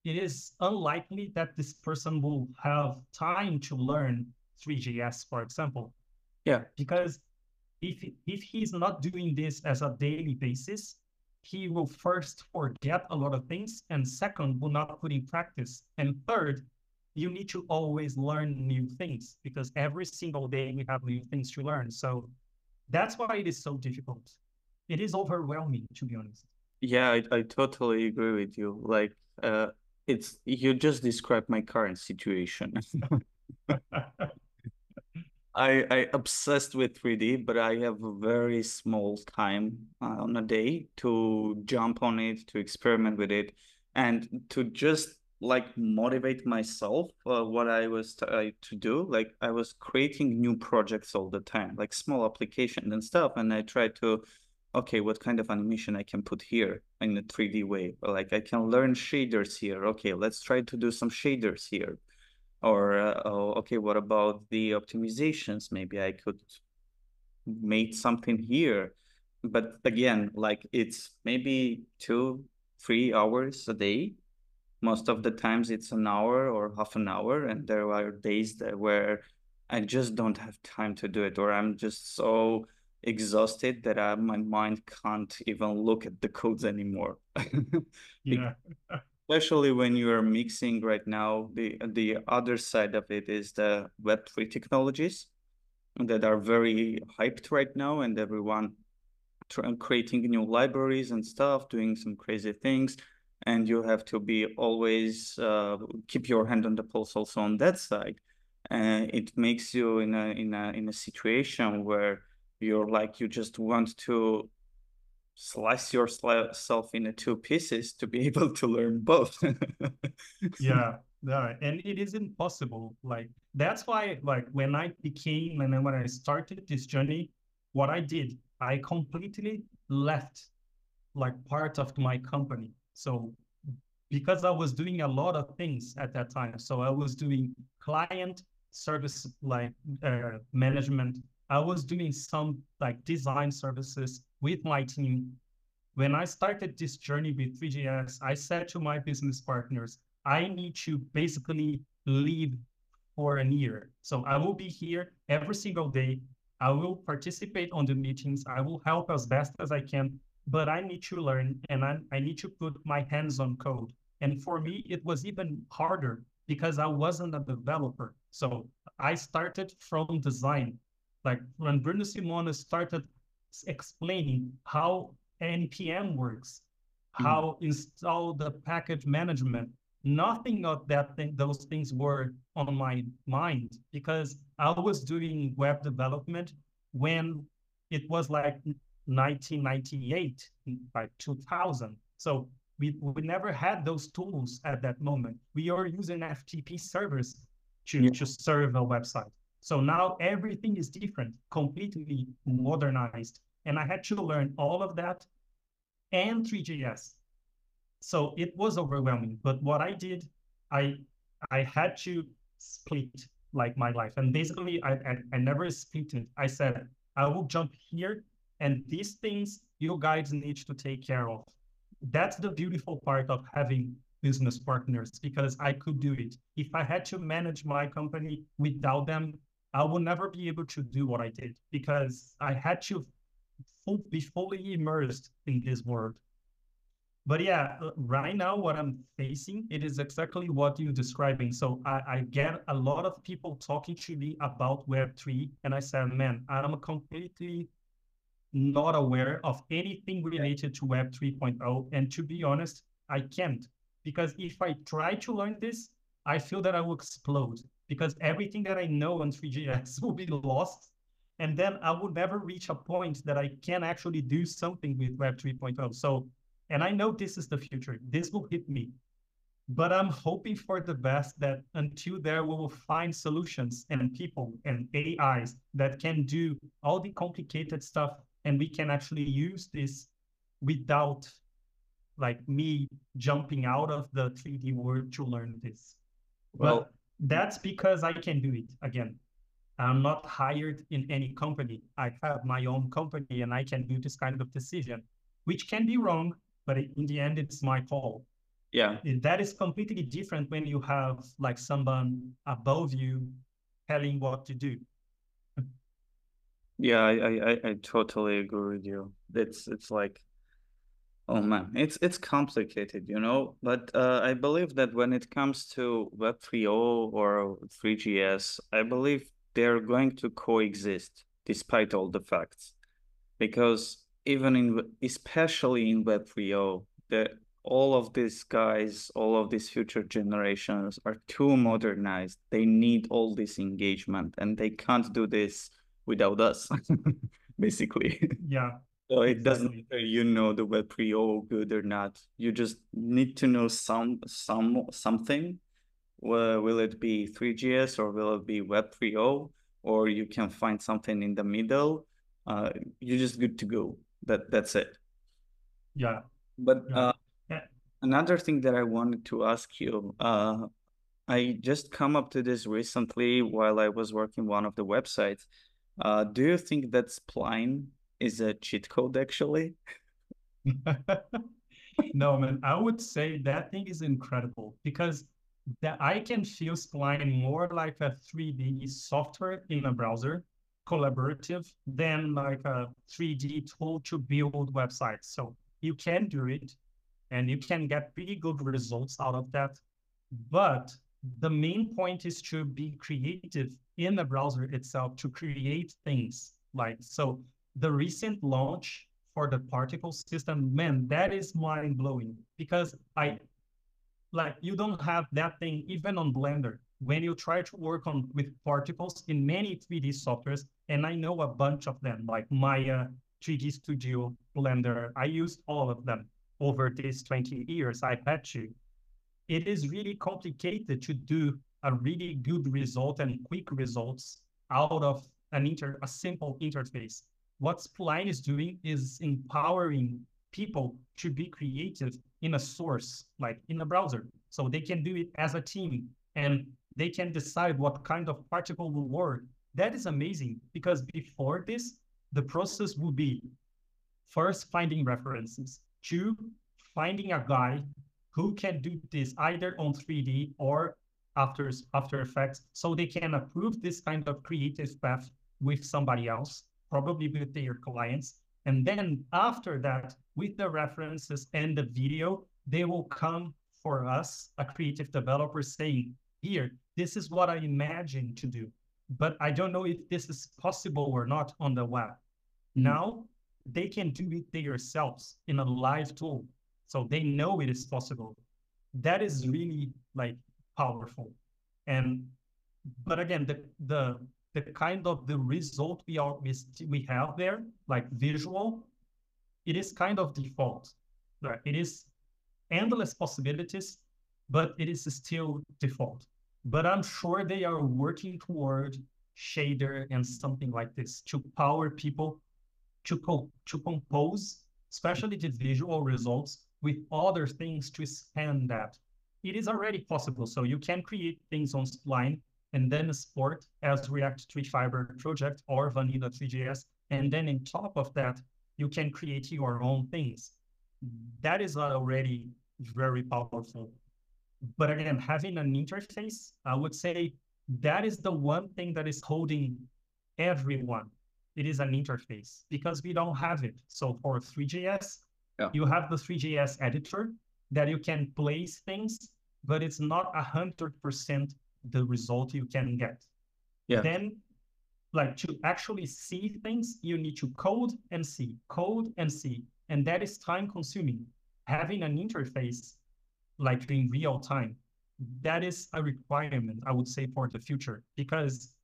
it is unlikely that this person will have time to learn Three.js, for example. Yeah. Because if if he's not doing this as a daily basis, he will first forget a lot of things, and second, will not put in practice, and third, you need to always learn new things because every single day we have new things to learn. So that's why it is so difficult. It is overwhelming, to be honest. Yeah, I, I totally agree with you. Like, uh, it's you just described my current situation. [laughs] I I obsessed with 3D, but I have a very small time uh, on a day to jump on it, to experiment with it, and to just like motivate myself uh, what i was trying to do like i was creating new projects all the time like small applications and stuff and i tried to okay what kind of animation i can put here in a 3d way? Like i can learn shaders here. Okay let's try to do some shaders here. Or uh, oh, okay what about the optimizations? Maybe i could make something here. But again like it's maybe two three hours a day. Most of the times it's an hour or half an hour and there are days that where i just don't have time to do it or i'm just so exhausted that I, my mind can't even look at the codes anymore. [laughs] Yeah. especially when you are mixing right now the the other side of it is the web3 technologies that are very hyped right now and everyone creating new libraries and stuff doing some crazy things. And you have to be always uh, keep your hand on the pulse also on that side. And it makes you in a in a in a situation where you're like you just want to slice yourself into two pieces to be [laughs] able to learn both yeah [laughs] yeah and it is impossible like that's why like when i became and then when i started this journey what i did i completely left like part of my company so because I was doing a lot of things at that time, so I was doing client service like uh, management. I was doing some like design services with my team. When I started this journey with Three.js, I said to my business partners, I need to basically leave for a year. So I will be here every single day. I will participate on the meetings. I will help as best as I can but I need to learn and I, I need to put my hands on code. And for me, it was even harder because I wasn't a developer. So I started from design. Like when Bruno Simon started explaining how NPM works, mm. how install the package management, nothing of that thing, those things were on my mind because I was doing web development when it was like 1998 by 2000 so we, we never had those tools at that moment we are using ftp servers to, yeah. to serve a website so now everything is different completely modernized and i had to learn all of that and Three.js so it was overwhelming but what i did i i had to split like my life and basically i i, I never split it i said i will jump here And these things you guys need to take care of. That's the beautiful part of having business partners because I could do it. If I had to manage my company without them, I will never be able to do what I did because I had to full, be fully immersed in this world. But yeah, right now what I'm facing, it is exactly what you're describing. So I, I get a lot of people talking to me about Web3, and I said, man, I'm completely not aware of anything related to Web 3.0. And to be honest, I can't because if I try to learn this, I feel that I will explode because everything that I know on Three.js [laughs] will be lost. And then I would never reach a point that I can actually do something with Web 3.0. So and I know this is the future. This will hit me. But I'm hoping for the best that until there we will find solutions and people and AIs that can do all the complicated stuff and we can actually use this without like me jumping out of the 3D world to learn this. Well, but that's because I can do it again. I'm not hired in any company. I have my own company and I can do this kind of decision, which can be wrong, but in the end, it's my call. Yeah. That is completely different when you have like someone above you telling what to do. Yeah, I, I, I totally agree with you. It's it's like oh man, it's it's complicated, you know. But uh, I believe that when it comes to Web 3.0 or Three.js, I believe they're going to coexist despite all the facts. Because even in especially in web 3.0 that all of these guys all of these future generations are too modernized they need all this engagement and they can't do this without us [laughs] basically yeah so it doesn't matter you know the web 3.0 good or not. You just need to know some some something. Well, will it be Three.js or will it be web 3.0 or you can find something in the middle. Uh, you're just good to go. That that's it. Yeah. But yeah. Uh, yeah. another thing that i wanted to ask you uh, i just come up to this recently while i was working one of the websites. Uh, do you think that spline is a cheat code actually [laughs] no man i would say that thing is incredible because that i can feel spline more like a 3d software in a browser collaborative than like a 3D tool to build websites. So you can do it and you can get pretty good results out of that. But the main point is to be creative in the browser itself to create things like so the recent launch for the particle system man that is mind blowing because i like you don't have that thing even on blender when you try to work on with particles in many 3D softwares, and I know a bunch of them like Maya, 3D Studio, Blender. I used all of them over these 20 years, I bet you. It is really complicated to do a really good result and quick results out of an inter a simple interface. What Spline is doing is empowering people to be creative in a source, like in a browser. So they can do it as a team. And they can decide what kind of particle will work. That is amazing because before this, the process would be first finding references, two, finding a guy who can do this either on 3D or after After Effects, so they can approve this kind of creative path with somebody else, probably with their clients. And then after that, with the references and the video, they will come for us, a creative developer, saying, here, this is what I imagine to do, but I don't know if this is possible or not on the web. Mm-hmm. Now they can do it themselves in a live tool. So they know it is possible. That is really like powerful. And but again, the the the kind of the result we are we we have there, like visual, it is kind of default. Right? It is endless possibilities, but it is still default. But I'm sure they are working toward shader and something like this to power people to, co- to compose, especially the visual results, with other things to expand that. It is already possible. So you can create things on Spline and then export as React Three Fiber project or Vanilla Three.js And then in top of that, you can create your own things. That is already very powerful. But again, having an interface, I would say that is the one thing that is holding everyone. It is an interface because we don't have it. So for Three.js, yeah. you have the Three.js editor that you can place things, but it's not a hundred percent the result you can get. Yeah. Then like to actually see things, you need to code and see, code and see. And that is time consuming. Having an interface like in real time, that is a requirement, I would say, for the future. Because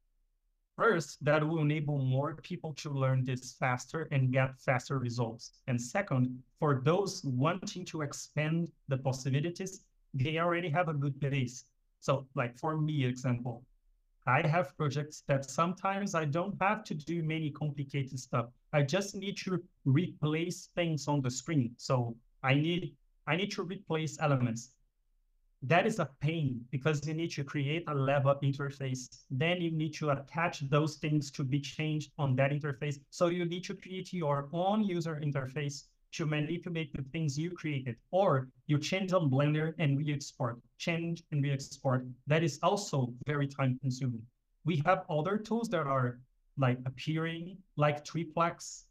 first, that will enable more people to learn this faster and get faster results. And second, for those wanting to expand the possibilities, they already have a good base. So like for me, example, I have projects that sometimes I don't have to do many complicated stuff. I just need to replace things on the screen. So I need I need to replace elements. That is a pain because you need to create a level interface. Then you need to attach those things to be changed on that interface. So you need to create your own user interface to manipulate the things you created, or you change on Blender and re-export, change and re-export. That is also very time consuming. We have other tools that are like appearing, like Triplex,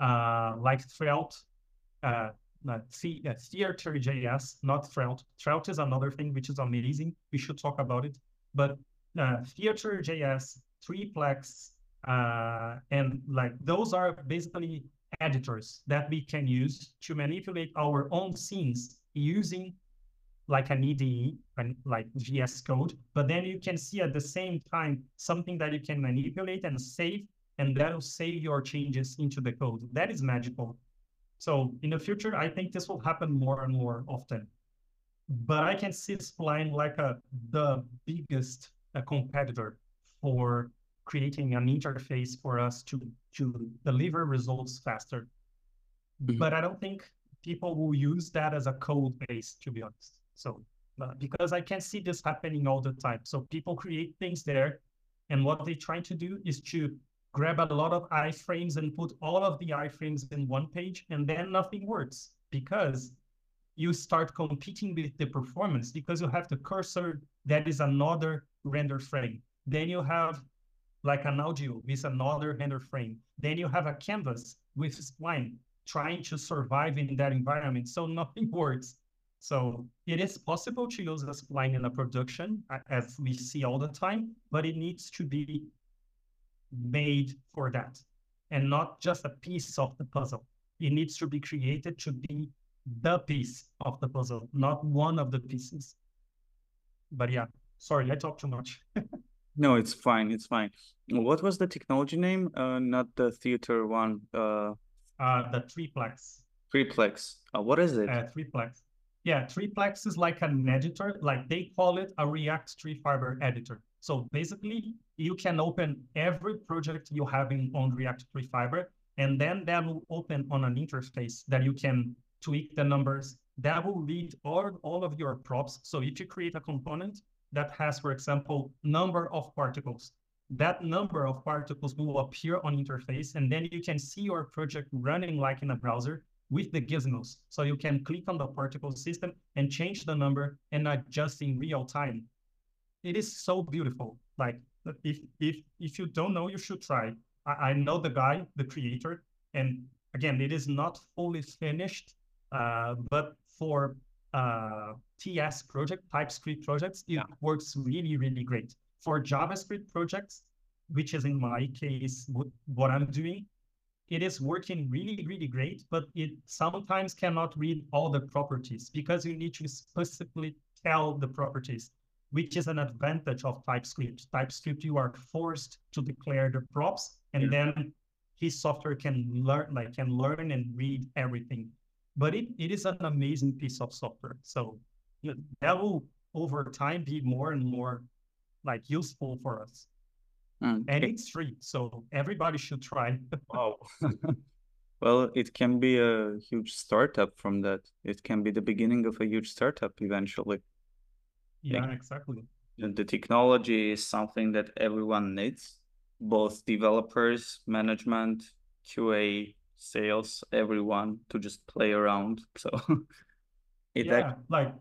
uh, like Svelte, uh, uh, Theatre.js, not Svelte. Svelte is another thing which is amazing. We should talk about it. But uh, Theatre.js, Triplex, uh, and like those are basically editors that we can use to manipulate our own scenes using like an IDE and like VS Code. But then you can see at the same time something that you can manipulate and save, and that will save your changes into the code. That is magical. So in the future, I think this will happen more and more often. But I can see Spline like a the biggest uh, competitor for creating an interface for us to, to deliver results faster. Mm-hmm. But I don't think people will use that as a code base, to be honest. So, uh, because I can see this happening all the time. So people create things there, and what they try to do is to grab a lot of iframes and put all of the iframes in one page, and then nothing works because you start competing with the performance because you have the cursor that is another render frame. Then you have like an audio with another render frame. Then you have a canvas with spline trying to survive in that environment. So [laughs] nothing works. So it is possible to use a spline in a production as we see all the time, but it needs to be made for that and not just a piece of the puzzle. It needs to be created to be the piece of the puzzle, not one of the pieces. But yeah, sorry, I talked too much. [laughs] No, it's fine. It's fine. What was the technology name? Uh, not the theater one. Uh, uh the Triplex. Triplex. Uh, what is it? Uh, Triplex. Yeah, Triplex is like an editor. Like they call it a React Three Fiber editor. So basically, you can open every project you have in on React Three Fiber, and then that will open on an interface that you can tweak the numbers. That will read all, all of your props. So if you create a component, that has, for example, number of particles. That number of particles will appear on interface, and then you can see your project running like in a browser with the gizmos. So you can click on the particle system and change the number and adjust in real time. It is so beautiful. Like if if if you don't know, you should try. I, I know the guy, the creator, and again, it is not fully finished, uh, but for uh, TS project, TypeScript projects, it yeah. works really, really great. For JavaScript projects, which is in my case what I'm doing, it is working really, really great, but it sometimes cannot read all the properties because you need to specifically tell the properties, which is an advantage of TypeScript. TypeScript, you are forced to declare the props, and yeah. then his software can learn, like can learn and read everything. But it, it is an amazing piece of software. So that will over time be more and more like useful for us. Mm, and it's free, so everybody should try. wow. [laughs] well, it can be a huge startup from that. It can be the beginning of a huge startup eventually. Yeah, like, exactly. The technology is something that everyone needs, both developers, management, QA, sales, everyone to just play around. So [laughs] it yeah, actually... like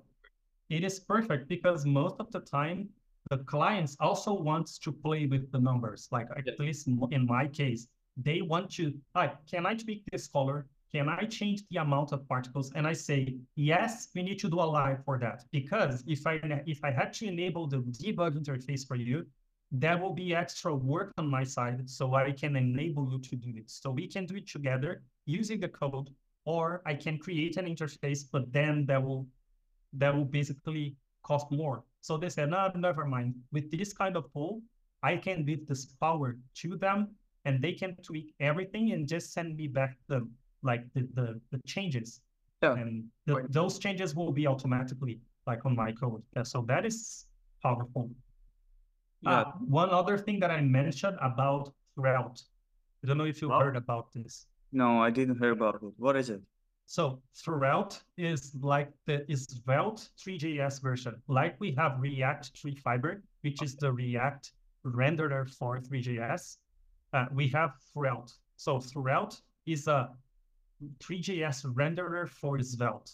it is perfect because most of the time the clients also wants to play with the numbers. Like at least in my case, they want to like, can I tweak this color? Can I change the amount of particles? And I say, yes, we need to do a live for that. Because if I if I had to enable the debug interface for you, that will be extra work on my side. So I can enable you to do it. So we can do it together using the code, or I can create an interface, but then that will that will basically cost more. So they said, no, never mind. With this kind of tool, I can give this power to them and they can tweak everything and just send me back the like the the, the changes. Yeah. And the, those changes will be automatically like on my code. Yeah, so that is powerful. Yeah. Uh, one other thing that I mentioned about Threlte. I don't know if you heard about this. No, I didn't hear about it. What is it? So Threlte is like the is Svelte Three.js version. Like we have React Three Fiber, which is the React renderer for Three.js. Uh, we have Threlte. So Threlte is a Three.js renderer for Svelte.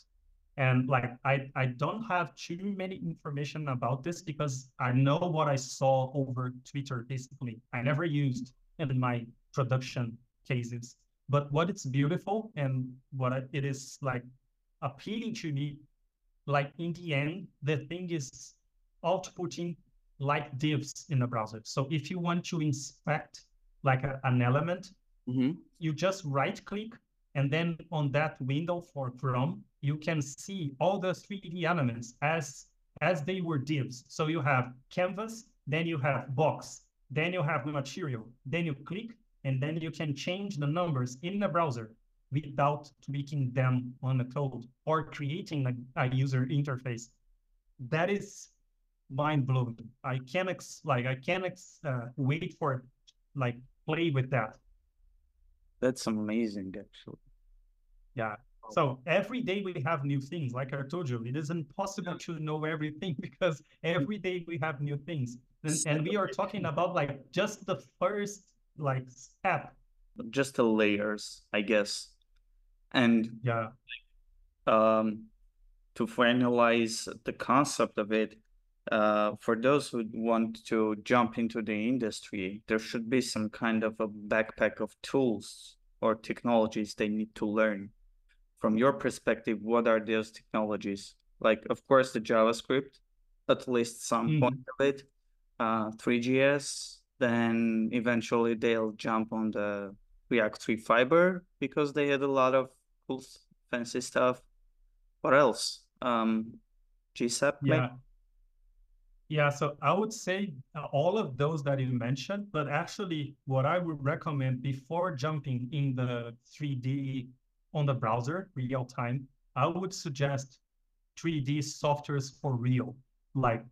And like I, I don't have too many information about this because I know what I saw over Twitter basically. I never used in my production cases. But what it's beautiful and what it is like appealing to me, like in the end, the thing is outputting like divs in the browser. So if you want to inspect like a, an element, mm-hmm. you just right click and then on that window for Chrome, you can see all the 3D elements as as they were divs. So you have canvas, then you have box, then you have material, then you click, and then you can change the numbers in the browser without tweaking them on the code or creating a, a user interface. That is mind blowing. I can't ex- like I can't ex- uh, wait for like play with that. That's amazing, actually. Yeah. So every day we have new things. Like I told you, it is impossible to know everything [laughs] because every day we have new things. And, and we are talking about like just the first like step just the layers i guess and yeah um to finalize the concept of it uh, for those who want to jump into the industry, there should be some kind of a backpack of tools or technologies they need to learn. From your perspective, what are those technologies? Like, of course, the JavaScript, at least some mm. point of it, uh, Three.js, then eventually they'll jump on the React Three Fiber because they had a lot of cool, fancy stuff. What else? Um, GSAP, yeah. Maybe? Yeah, so I would say uh, all of those that you mentioned, but actually, what I would recommend before jumping in the 3D on the browser real time, I would suggest 3D softwares for real, like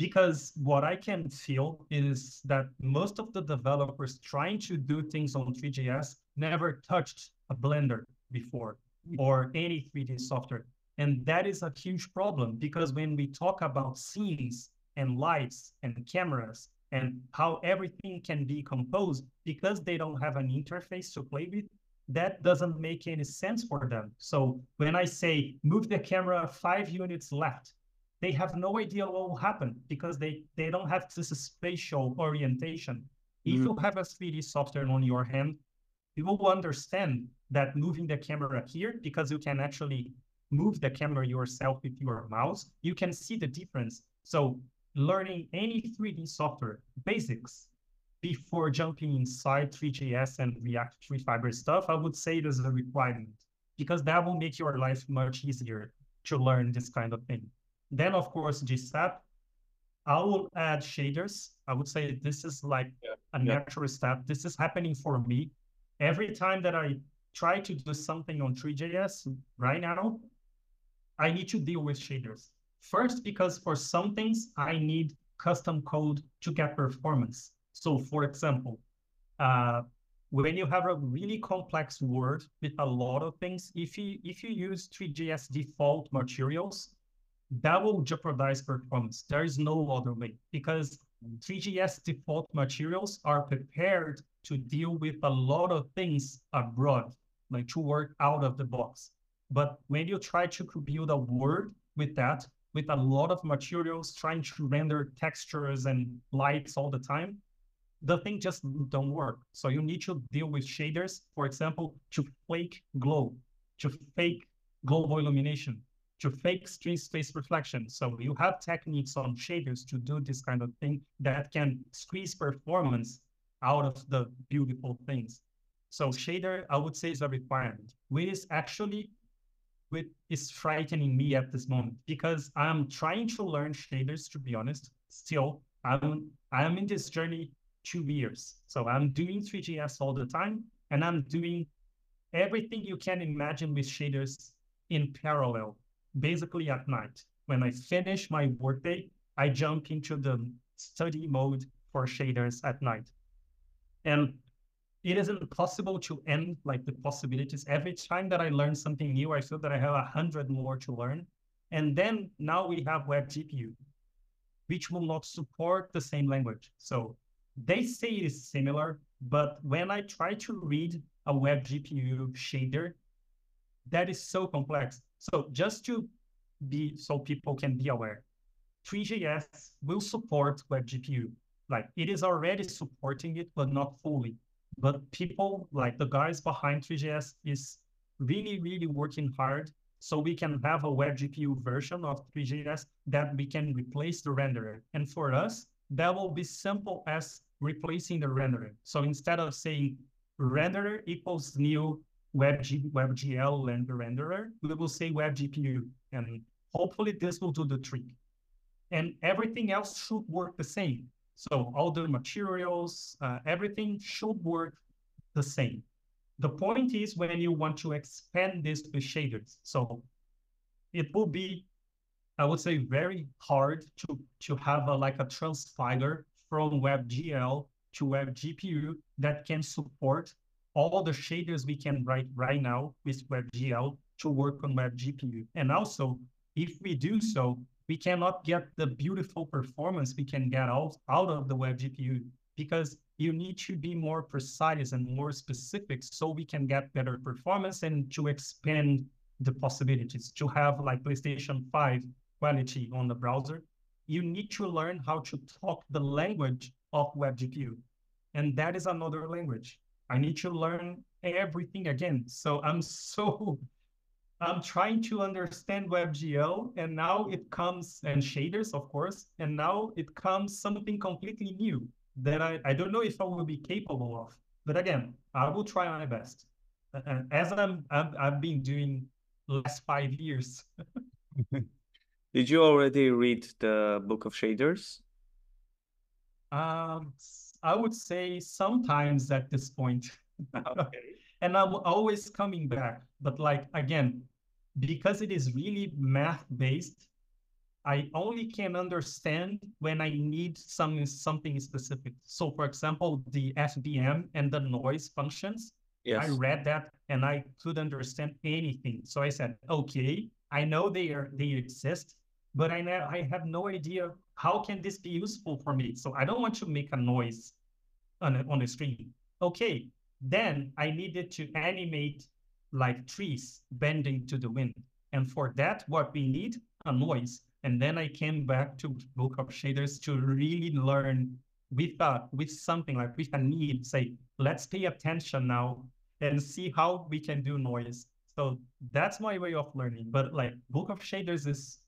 because what I can feel is that most of the developers trying to do things on Three.js never touched a Blender before or any 3D software. And that is a huge problem because when we talk about scenes and lights and cameras and how everything can be composed, because they don't have an interface to play with, that doesn't make any sense for them. So when I say move the camera five units left, they have no idea what will happen because they, they don't have this spatial orientation. Mm. If you have a 3D software on your hand, you will understand that moving the camera here, because you can actually move the camera yourself with your mouse, you can see the difference. So learning any 3D software basics before jumping inside Three.js and React Three Fiber stuff, I would say it is a requirement because that will make your life much easier to learn this kind of thing. Then, of course, GSAP. I will add shaders. I would say this is like yeah. a natural yeah. step. This is happening for me. Every time that I try to do something on Three.js right now, I need to deal with shaders. First, because for some things, I need custom code to get performance. So for example, uh, when you have a really complex word with a lot of things, if you if you use Three.js default materials, that will jeopardize performance. There is no other way because Three.js default materials are prepared to deal with a lot of things abroad, like to work out of the box. But when you try to build a word with that, with a lot of materials, trying to render textures and lights all the time, the thing just don't work. So you need to deal with shaders, for example, to fake glow, to fake global illumination, to fake screen space reflection. So you have techniques on shaders to do this kind of thing that can squeeze performance out of the beautiful things. So shader, I would say, is a requirement, which is actually which is frightening me at this moment because I'm trying to learn shaders, to be honest. Still, I'm I'm in this journey two years. So I'm doing Three.js all the time, and I'm doing everything you can imagine with shaders in parallel, basically at night. When I finish my workday, I jump into the study mode for shaders at night. And it isn't possible to end like the possibilities. Every time that I learn something new, I feel that I have a hundred more to learn. And then now we have Web GPU, which will not support the same language. So they say it is similar, but when I try to read a Web GPU shader, that is so complex. So just to be so people can be aware, Three.js will support Web GPU. Like it is already supporting it, but not fully. But people like the guys behind Three.js is really, really working hard so we can have a web GPU version of Three.js that we can replace the renderer. And for us, that will be simple as replacing the renderer. So instead of saying renderer equals new WebG, WebGL and the renderer, we will say web GPU. And hopefully this will do the trick. And everything else should work the same. So all the materials, uh, everything should work the same. The point is when you want to expand this to shaders. So it will be, I would say, very hard to, to have a, like a transpiler from WebGL to WebGPU that can support all the shaders we can write right now with WebGL to work on WebGPU. And also, if we do so, we cannot get the beautiful performance we can get out, out of the WebGPU because you need to be more precise and more specific so we can get better performance and to expand the possibilities to have like PlayStation 5 quality on the browser. You need to learn how to talk the language of WebGPU. And that is another language. I need to learn everything again. So I'm so [laughs] I'm trying to understand WebGL, and now it comes and shaders, of course, and now it comes something completely new that I, I don't know if I will be capable of. But again, I will try my best, And as I'm, I've, I've been doing last five years. [laughs] Did you already read the Book of Shaders? Um, I would say sometimes at this point. [laughs] okay. and I'm always coming back. But like again, because it is really math based, I only can understand when I need some something specific. So, for example, the FBM and the noise functions. Yes. I read that and I could understand anything. So I said, okay, I know they are they exist, but I I have no idea how can this be useful for me. So I don't want to make a noise on a, on the screen. Okay, then I needed to animate like trees bending to the wind. And for that, what we need, a noise. And then I came back to book of shaders to really learn with uh, with something like with a need, say, let's pay attention now and see how we can do noise. So that's my way of learning. But like book of shaders is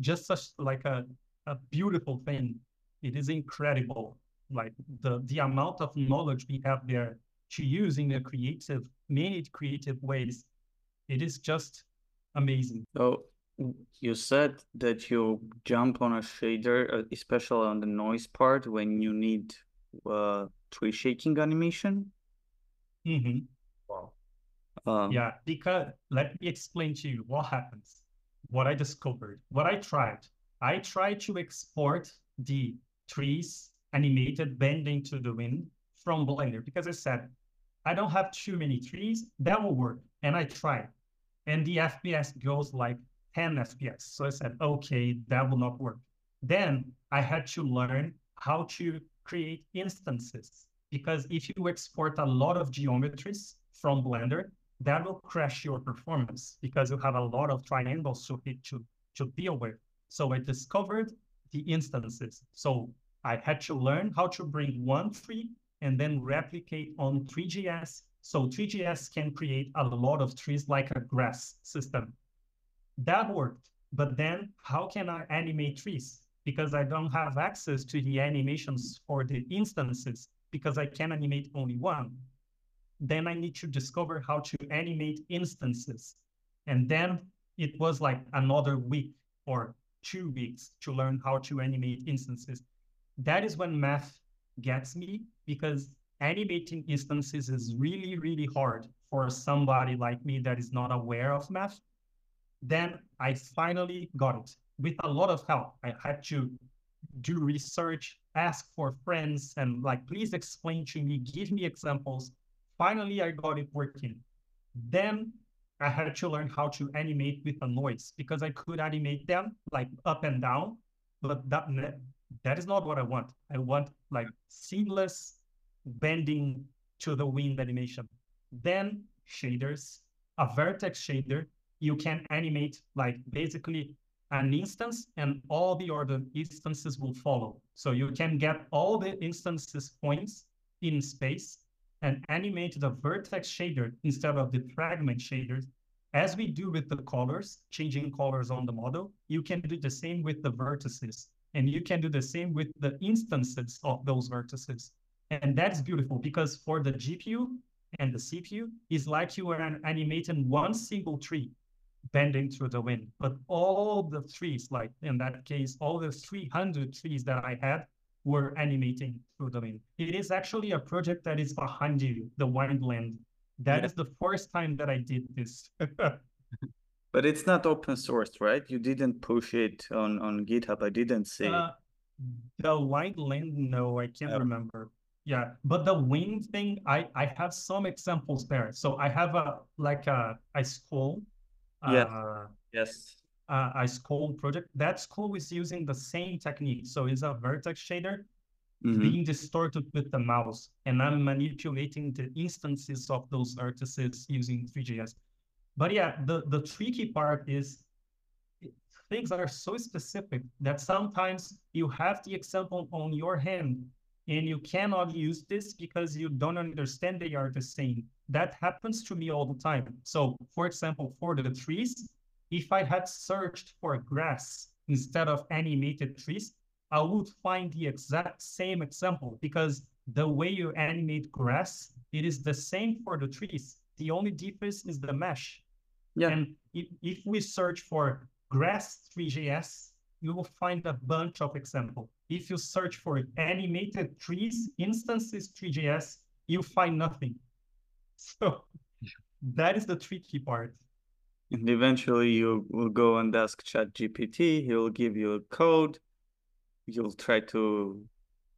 just such like a, a beautiful thing. It is incredible. Like the the amount of knowledge we have there to use in the creative, many creative ways. It is just amazing. So you said that you jump on a shader, uh, especially on the noise part when you need uh, tree shaking animation. Mm-hmm. Wow. Um, yeah, because let me explain to you what happens, what I discovered, what I tried. I tried to export the trees animated bending to the wind from Blender because I said I don't have too many trees. That will work. And I tried. And the FPS goes like 10 FPS. So I said, okay, that will not work. Then I had to learn how to create instances. Because if you export a lot of geometries from Blender, that will crash your performance because you have a lot of triangles to, to, to deal with. So I discovered the instances. So I had to learn how to bring one tree and then replicate on Three.js. So Three.js can create a lot of trees like a grass system. That worked. But then how can I animate trees? Because I don't have access to the animations for the instances because I can animate only one. Then I need to discover how to animate instances. And then it was like another week or two weeks to learn how to animate instances. That is when math gets me because animating instances is really, really hard for somebody like me that is not aware of math. Then I finally got it with a lot of help. I had to do research, ask for friends, and like, please explain to me, give me examples. Finally, I got it working. Then I had to learn how to animate with a noise because I could animate them like up and down, but that that is not what I want. I want like seamless bending to the wind animation. Then shaders, a vertex shader, you can animate like basically an instance and all the other instances will follow. So you can get all the instances points in space and animate the vertex shader instead of the fragment shaders. As we do with the colors, changing colors on the model, you can do the same with the vertices. And you can do the same with the instances of those vertices. And that's beautiful because for the GPU and the CPU, it's like you are animating one single tree bending through the wind. But all the trees, like in that case, all the 300 trees that I had were animating through the wind. It is actually a project that is behind you, the Windland. That yeah. is the first time that I did this. [laughs] but it's not open source, right? You didn't push it on, on GitHub. I didn't see. Uh, the Windland, no, I can't remember. Yeah, but the wind thing, I I have some examples there. So I have a like a a school. Yeah. Uh, yes uh, a school project. That school is using the same technique. So it's a vertex shader mm-hmm. being distorted with the mouse. And I'm manipulating the instances of those vertices using Three.js. But yeah, the, the tricky part is things are so specific that sometimes you have the example on your hand and you cannot use this because you don't understand they are the same. That happens to me all the time. So for example, for the trees, if I had searched for grass instead of animated trees, I would find the exact same example because the way you animate grass, it is the same for the trees. The only difference is the mesh. Yeah. And if, if we search for grass Three.js, you will find a bunch of examples. If you search for animated trees instances Three.js, you find nothing. [laughs] So that is the tricky part. And eventually you will go and ask ChatGPT, he will give you a code, you'll try to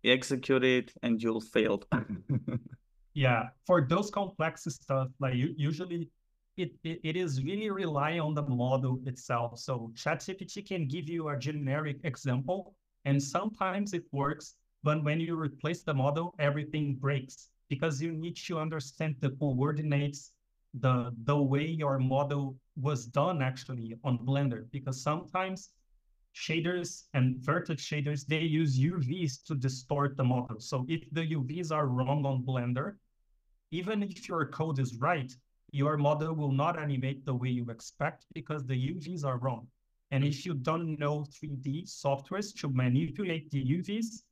execute it, and you'll fail. [laughs] yeah, for those complex stuff, like you, usually it, it, it is really rely on the model itself. So ChatGPT can give you a generic example, and sometimes it works, but when you replace the model, everything breaks because you need to understand the coordinates the the way your model was done actually on Blender because sometimes shaders and vertex shaders they use UVs to distort the model. So if the UVs are wrong on Blender, even if your code is right, your model will not animate the way you expect because the UVs are wrong. And if you don't know 3D softwares to manipulate the UVs,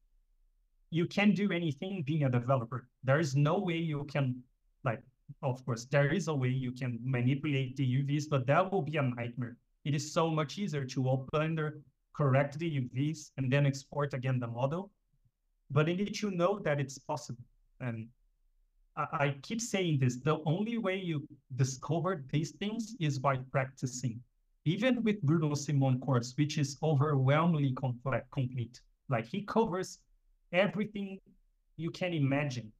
you can't do anything being a developer. There is no way you can like of course, there is a way you can manipulate the UVs, but that will be a nightmare. It is so much easier to open the correct the UVs, and then export again the model. But you need to know that it's possible. And I, I keep saying this, the only way you discover these things is by practicing. Even with Bruno Simon course, which is overwhelmingly complete. Like he covers everything you can imagine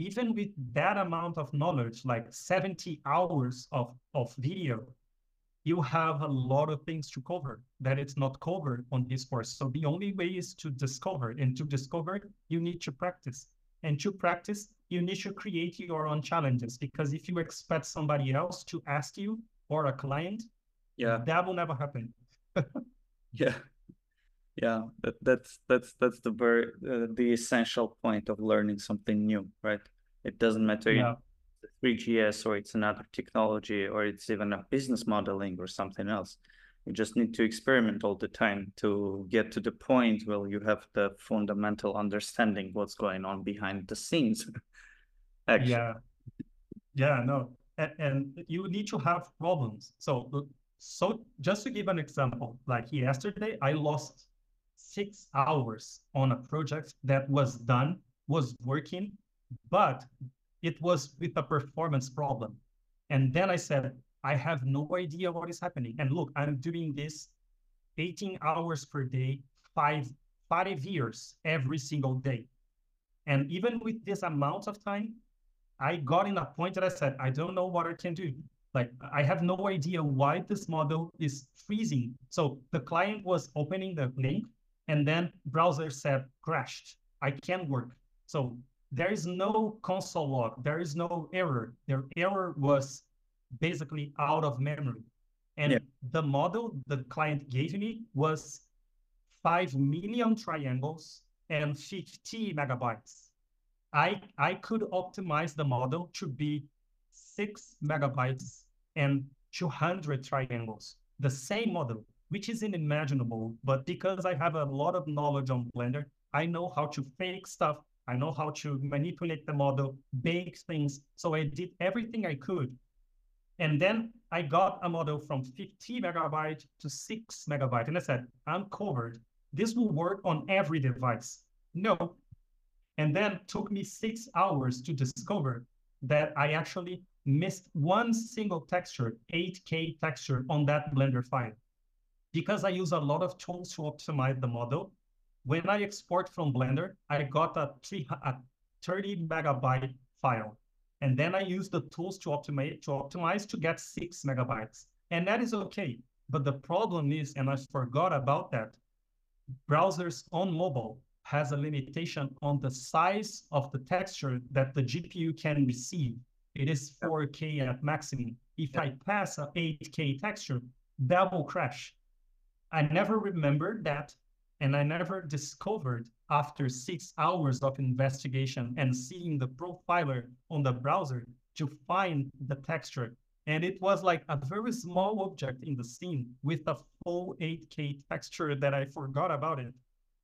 even with that amount of knowledge, like 70 hours of, of video, you have a lot of things to cover that it's not covered on this course. So the only way is to discover, and to discover, you need to practice. And to practice, you need to create your own challenges because if you expect somebody else to ask you or a client, yeah, that will never happen. [laughs] yeah, yeah, that, that's that's that's the very uh, the essential point of learning something new, right? It doesn't matter Yeah. Three.js or it's another technology or it's even a business modeling or something else. You just need to experiment all the time to get to the point where you have the fundamental understanding what's going on behind the scenes. [laughs] Actually, Yeah. Yeah, no. And, and you need to have problems. So, so just to give an example, like yesterday, I lost six hours on a project that was done, was working, but it was with a performance problem. And then I said, I have no idea what is happening. And look, I'm doing this 18 hours per day, five, five years every single day. And even with this amount of time, I got in a point that I said, I don't know what I can do. Like, I have no idea why this model is freezing. So the client was opening the link and then browser said crashed. I can't work. So there is no console log. There is no error. Their error was basically out of memory. And Yeah. the model the client gave me was 5 million triangles and 50 megabytes. I, I could optimize the model to be 6 megabytes and 200 triangles, the same model, which is unimaginable. But because I have a lot of knowledge on Blender, I know how to fake stuff. I know how to manipulate the model, bake things. So I did everything I could. And then I got a model from 50 megabyte to 6 megabyte. And I said, I'm covered. This will work on every device. No. And then took me six hours to discover that I actually missed one single texture, 8K texture on that Blender file. Because I use a lot of tools to optimize the model, when I export from Blender, I got a, three, a 30 megabyte file. And then I use the tools to optimize to optimize to get six megabytes. And that is okay. But the problem is, and I forgot about that, browsers on mobile has a limitation on the size of the texture that the GPU can receive. It is 4K at maximum. If I pass a 8K texture, that will crash. I never remembered that, and I never discovered after six hours of investigation and seeing the profiler on the browser to find the texture. And it was like a very small object in the scene with a full 8K texture that I forgot about it.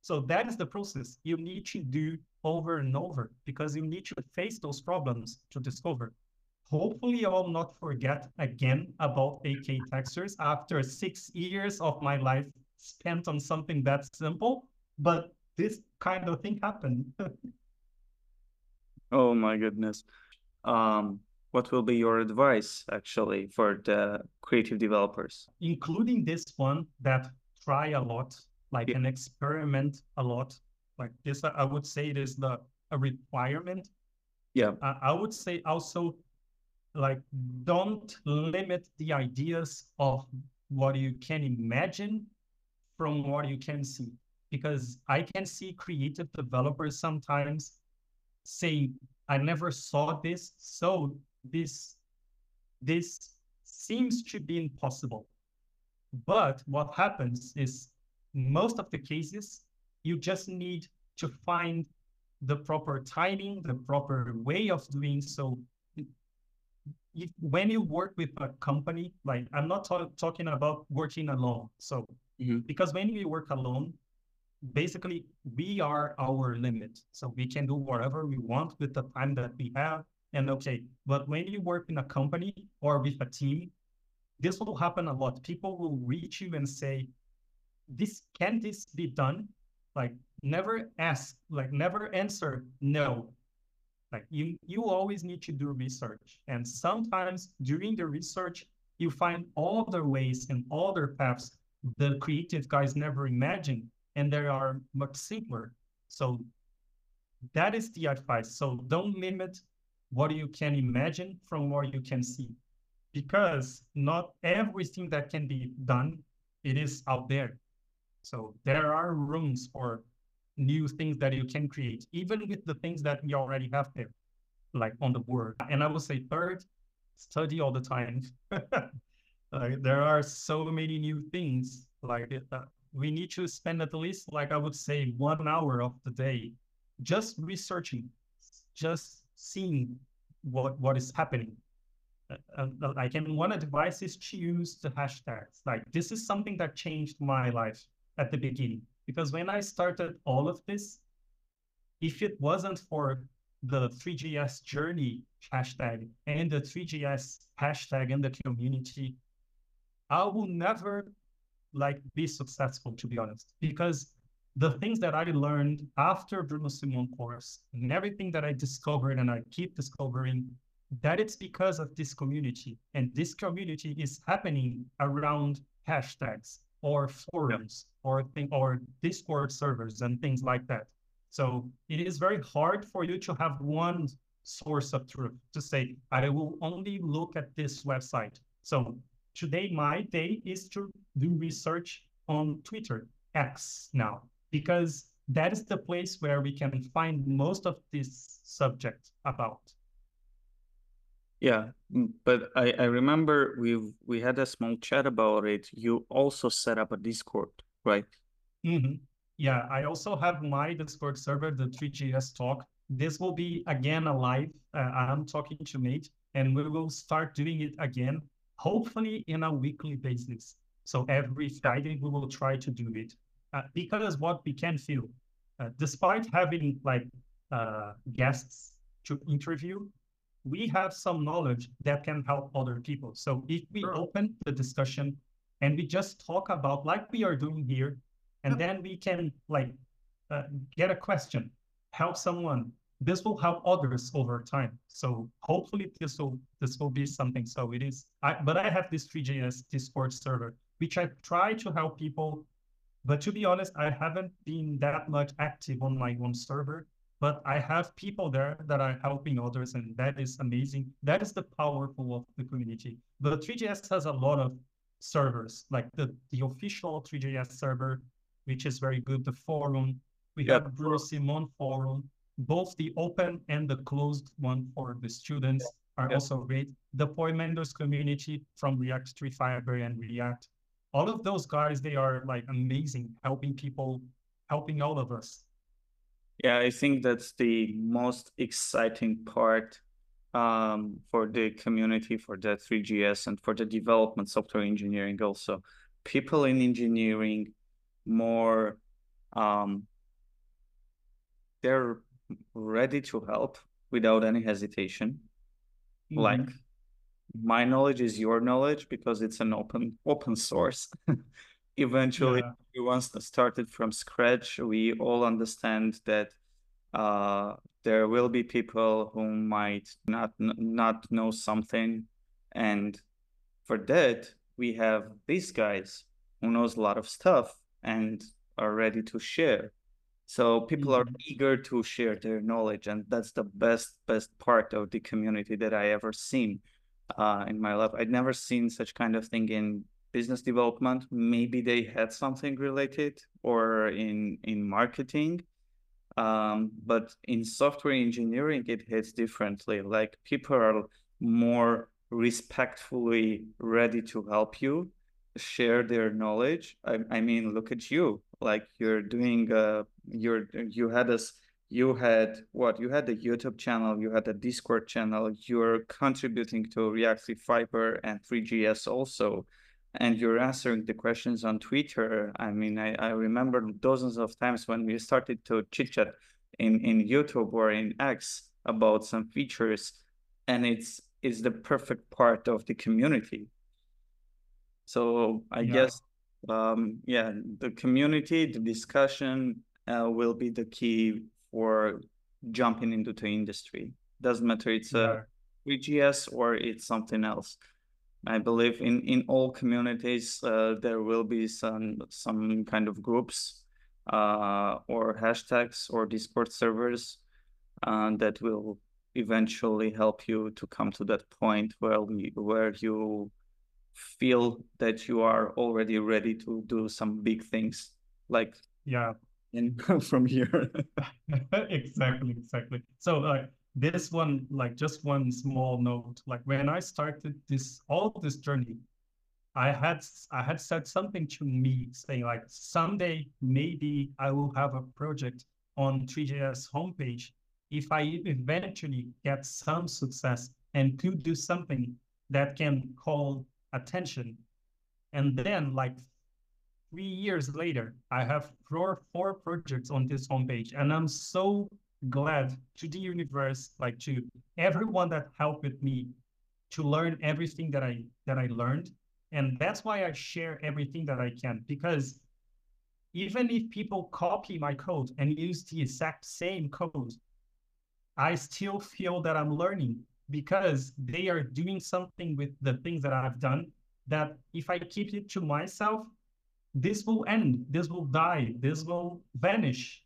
So that is the process you need to do over and over because you need to face those problems to discover. Hopefully, I'll not forget again about 8K textures after six years of my life spent on something that simple. But this kind of thing happened. [laughs] Oh my goodness. Um, what will be your advice actually for the creative developers? including this one that try a lot, like Yeah. an experiment a lot. Like this, I I would say it is the a requirement. Yeah. I, I would say also, like don't limit the ideas of what you can imagine from what you can see, because I can see creative developers sometimes say, "I never saw this, so this this seems to be impossible." But what happens is most of the cases, you just need to find the proper timing, the proper way of doing so. If, when you work with a company, like I'm not ta- talking about working alone. So, Mhm. because when we work alone, basically we are our limit. So we can do whatever we want with the time that we have. And okay, but when you work in a company or with a team, this will happen a lot. People will reach you and say, "This can this be done?" Like never ask, like never answer no. Like you, you always need to do research, and sometimes during the research, you find other ways and other paths the creative guys never imagined, and they are much simpler. So that is the advice. So don't limit what you can imagine from what you can see because not everything that can be done it is out there. So there are rooms for new things that you can create, even with the things that you already have there, like on the board. And I would say third, study all the time. [laughs] like, there are so many new things. Like uh, we need to spend at least, like I would say, one hour of the day just researching, just seeing what what is happening. Uh, uh, like, and one advice is to use the hashtags. Like this is something that changed my life at the beginning because when I started all of this, if it wasn't for the Three.js journey hashtag and the Three.js hashtag in the community, I will never like be successful to be honest. Because the things that I learned after Bruno Simon course and everything that I discovered and I keep discovering that it's because of this community. And this community is happening around hashtags or forums or thing or discord servers and things like that. So it is very hard for you to have one source of truth to say i will only look at this website. So today my day is to do research on twitter x now because that is the place where we can find most of this subject about yeah, but I, I remember we we had a small chat about it. You also set up a Discord, right? Mm-hmm. Yeah, I also have my Discord server, the Three.js Talk. This will be again a live. Uh, I'm talking to Mate, and we will start doing it again, hopefully in a weekly basis. So every Friday we will try to do it uh, because what we can feel, uh, despite having like uh, guests to interview, we have some knowledge that can help other people. So if we sure. open the discussion and we just talk about like we are doing here, and then we can like uh, get a question, help someone. This will help others over time. So hopefully this will this will be something. So it is. I, but I have this Three.js Discord server, which I try to help people. But to be honest, I haven't been that much active on my own server but I have people there that are helping others, and that is amazing. That is the powerful of the community. The Three.js has a lot of servers, like the, the official Three.js server, which is very good, the forum. We yep. have Bruno Simon forum. Both the open and the closed one for the students are yep. also great. The Poimandres community from React Three Fiber and React. All of those guys, they are like amazing, helping people, helping all of us. Yeah, I think that's the most exciting part um, for the community, for the Three.js, and for the development software engineering also. People in engineering more, um, they're ready to help without any hesitation. Mm-hmm. Like my knowledge is your knowledge because it's an open open source. [laughs] eventually yeah. everyone started from scratch we all understand that uh, there will be people who might not not know something and for that we have these guys who knows a lot of stuff and are ready to share so people mm-hmm. are eager to share their knowledge and that's the best best part of the community that i ever seen uh, in my life i'd never seen such kind of thing in business development maybe they had something related or in in marketing. Um, but in software engineering it hits differently. Like people are more respectfully ready to help you share their knowledge. I, I mean look at you. Like you're doing uh you're you had us you had what? You had a youtube channel you had a discord channel you're contributing to react fiber and Three.js also and you're answering the questions on Twitter. I mean, I, I remember dozens of times when we started to chit chat in, in YouTube or in X about some features, and it's it's the perfect part of the community. So I yeah. guess, um, yeah, the community, the discussion uh, will be the key for jumping into the industry. Doesn't matter it's yeah. a Three.js or it's something else. I believe in in all communities uh, there will be some some kind of groups uh, or hashtags or Discord servers uh, that will eventually help you to come to that point where we where you feel that you are already ready to do some big things like yeah. in [laughs] from here. [laughs] Exactly exactly. So like this one like just one small note like when i started this all this journey i had i had said something to me saying like someday maybe i will have a project on Three.js homepage if i eventually get some success and could do something that can call attention. And then like three years later, I have four, four projects on this homepage. And I'm so glad to the universe, like to everyone that helped with me to learn everything that I that I learned. And that's why I share everything that I can because even if people copy my code and use the exact same code, I still feel that I'm learning because they are doing something with the things that I've done that if I keep it to myself, this will end, this will die, this will vanish.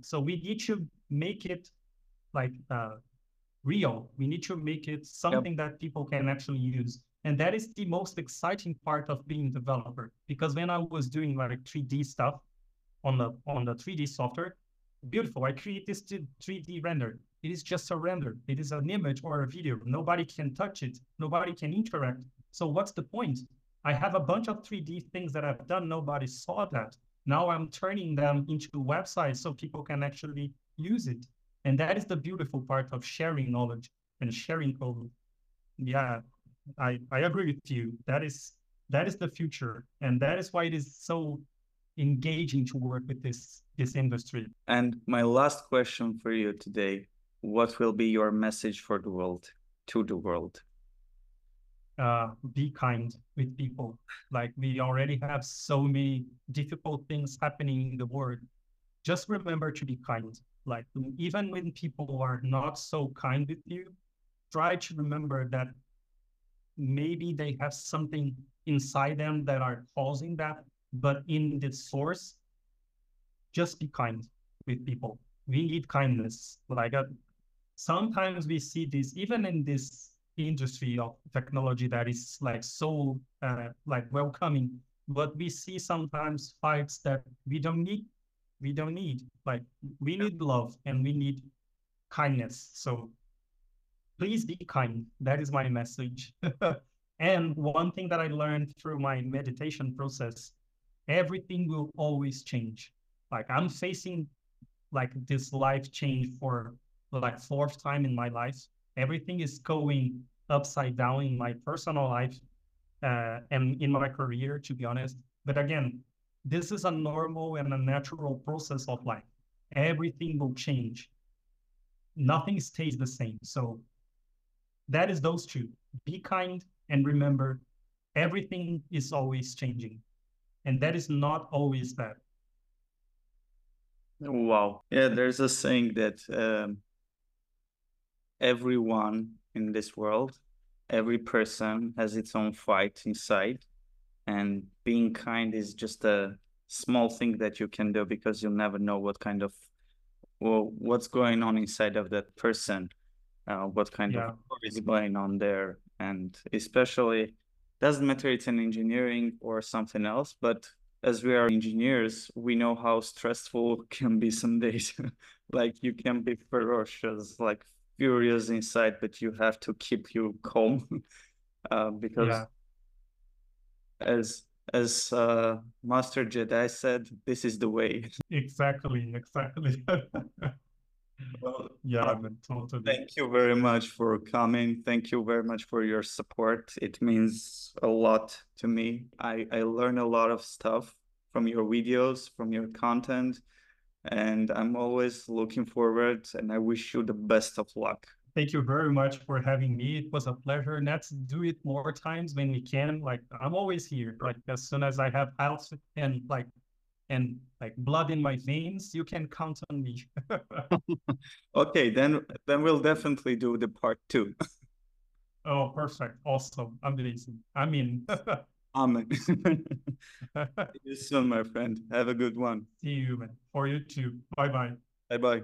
So we need to make it like uh, real. We need to make it something yep. that people can actually use. And that is the most exciting part of being a developer. Because when I was doing like 3D stuff on the on the 3D software, beautiful. I create this 3D render. It is just a render. It is an image or a video. Nobody can touch it. Nobody can interact. So what's the point? I have a bunch of 3D things that I've done. Nobody saw that. Now I'm turning them into websites so people can actually use it. And that is the beautiful part of sharing knowledge and sharing code. Yeah, I, I agree with you. That is that is the future. And that is why it is so engaging to work with this this industry. And my last question for you today what will be your message for the world to the world uh, be kind with people like we already have so many difficult things happening in the world just remember to be kind like even when people are not so kind with you try to remember that maybe they have something inside them that are causing that but in the source just be kind with people. We need kindness. Like uh, sometimes we see this even in this industry of technology that is like so uh, like welcoming but we see sometimes fights that we don't need we don't need like we need love and we need kindness. So please be kind. That is my message. [laughs] And one thing that i learned through my meditation process everything will always change. Like i'm facing like this life change for like fourth time in my life. Everything is going upside down in my personal life uh, and in my career, to be honest. But again, this is a normal and a natural process of life. Everything will change. Nothing stays the same. So that is those two. Be kind and remember everything is always changing. And that is not always bad. Wow. Yeah, there's a saying that um, everyone in this world, every person has its own fight inside. And being kind is just a small thing that you can do because you'll never know what kind of well what's going on inside of that person uh, what kind yeah. of is going on there and especially doesn't matter it's an engineering or something else but as we are engineers we know how stressful [laughs] can be some days [laughs] like you can be ferocious like furious inside, but you have to keep you calm [laughs] uh, because yeah. As as uh, Master Jedi said, this is the way. [laughs] Exactly, exactly. [laughs] well, yeah, uh, totally. Thank you very much for coming. Thank you very much for your support. It means a lot to me. I, I learn a lot of stuff from your videos, from your content and I'm always looking forward and I wish you the best of luck. Thank you very much for having me. It was a pleasure. Let's do it more times when we can. Like I'm always here. Like as soon as I have health and like and like blood in my veins, you can count on me. [laughs] okay, then then we'll definitely do the part two. oh, perfect. Awesome. I'm amazing. I mean [laughs] Amen. [laughs] See you soon, my friend. Have a good one. See you, man. For you too. Bye bye. Bye bye.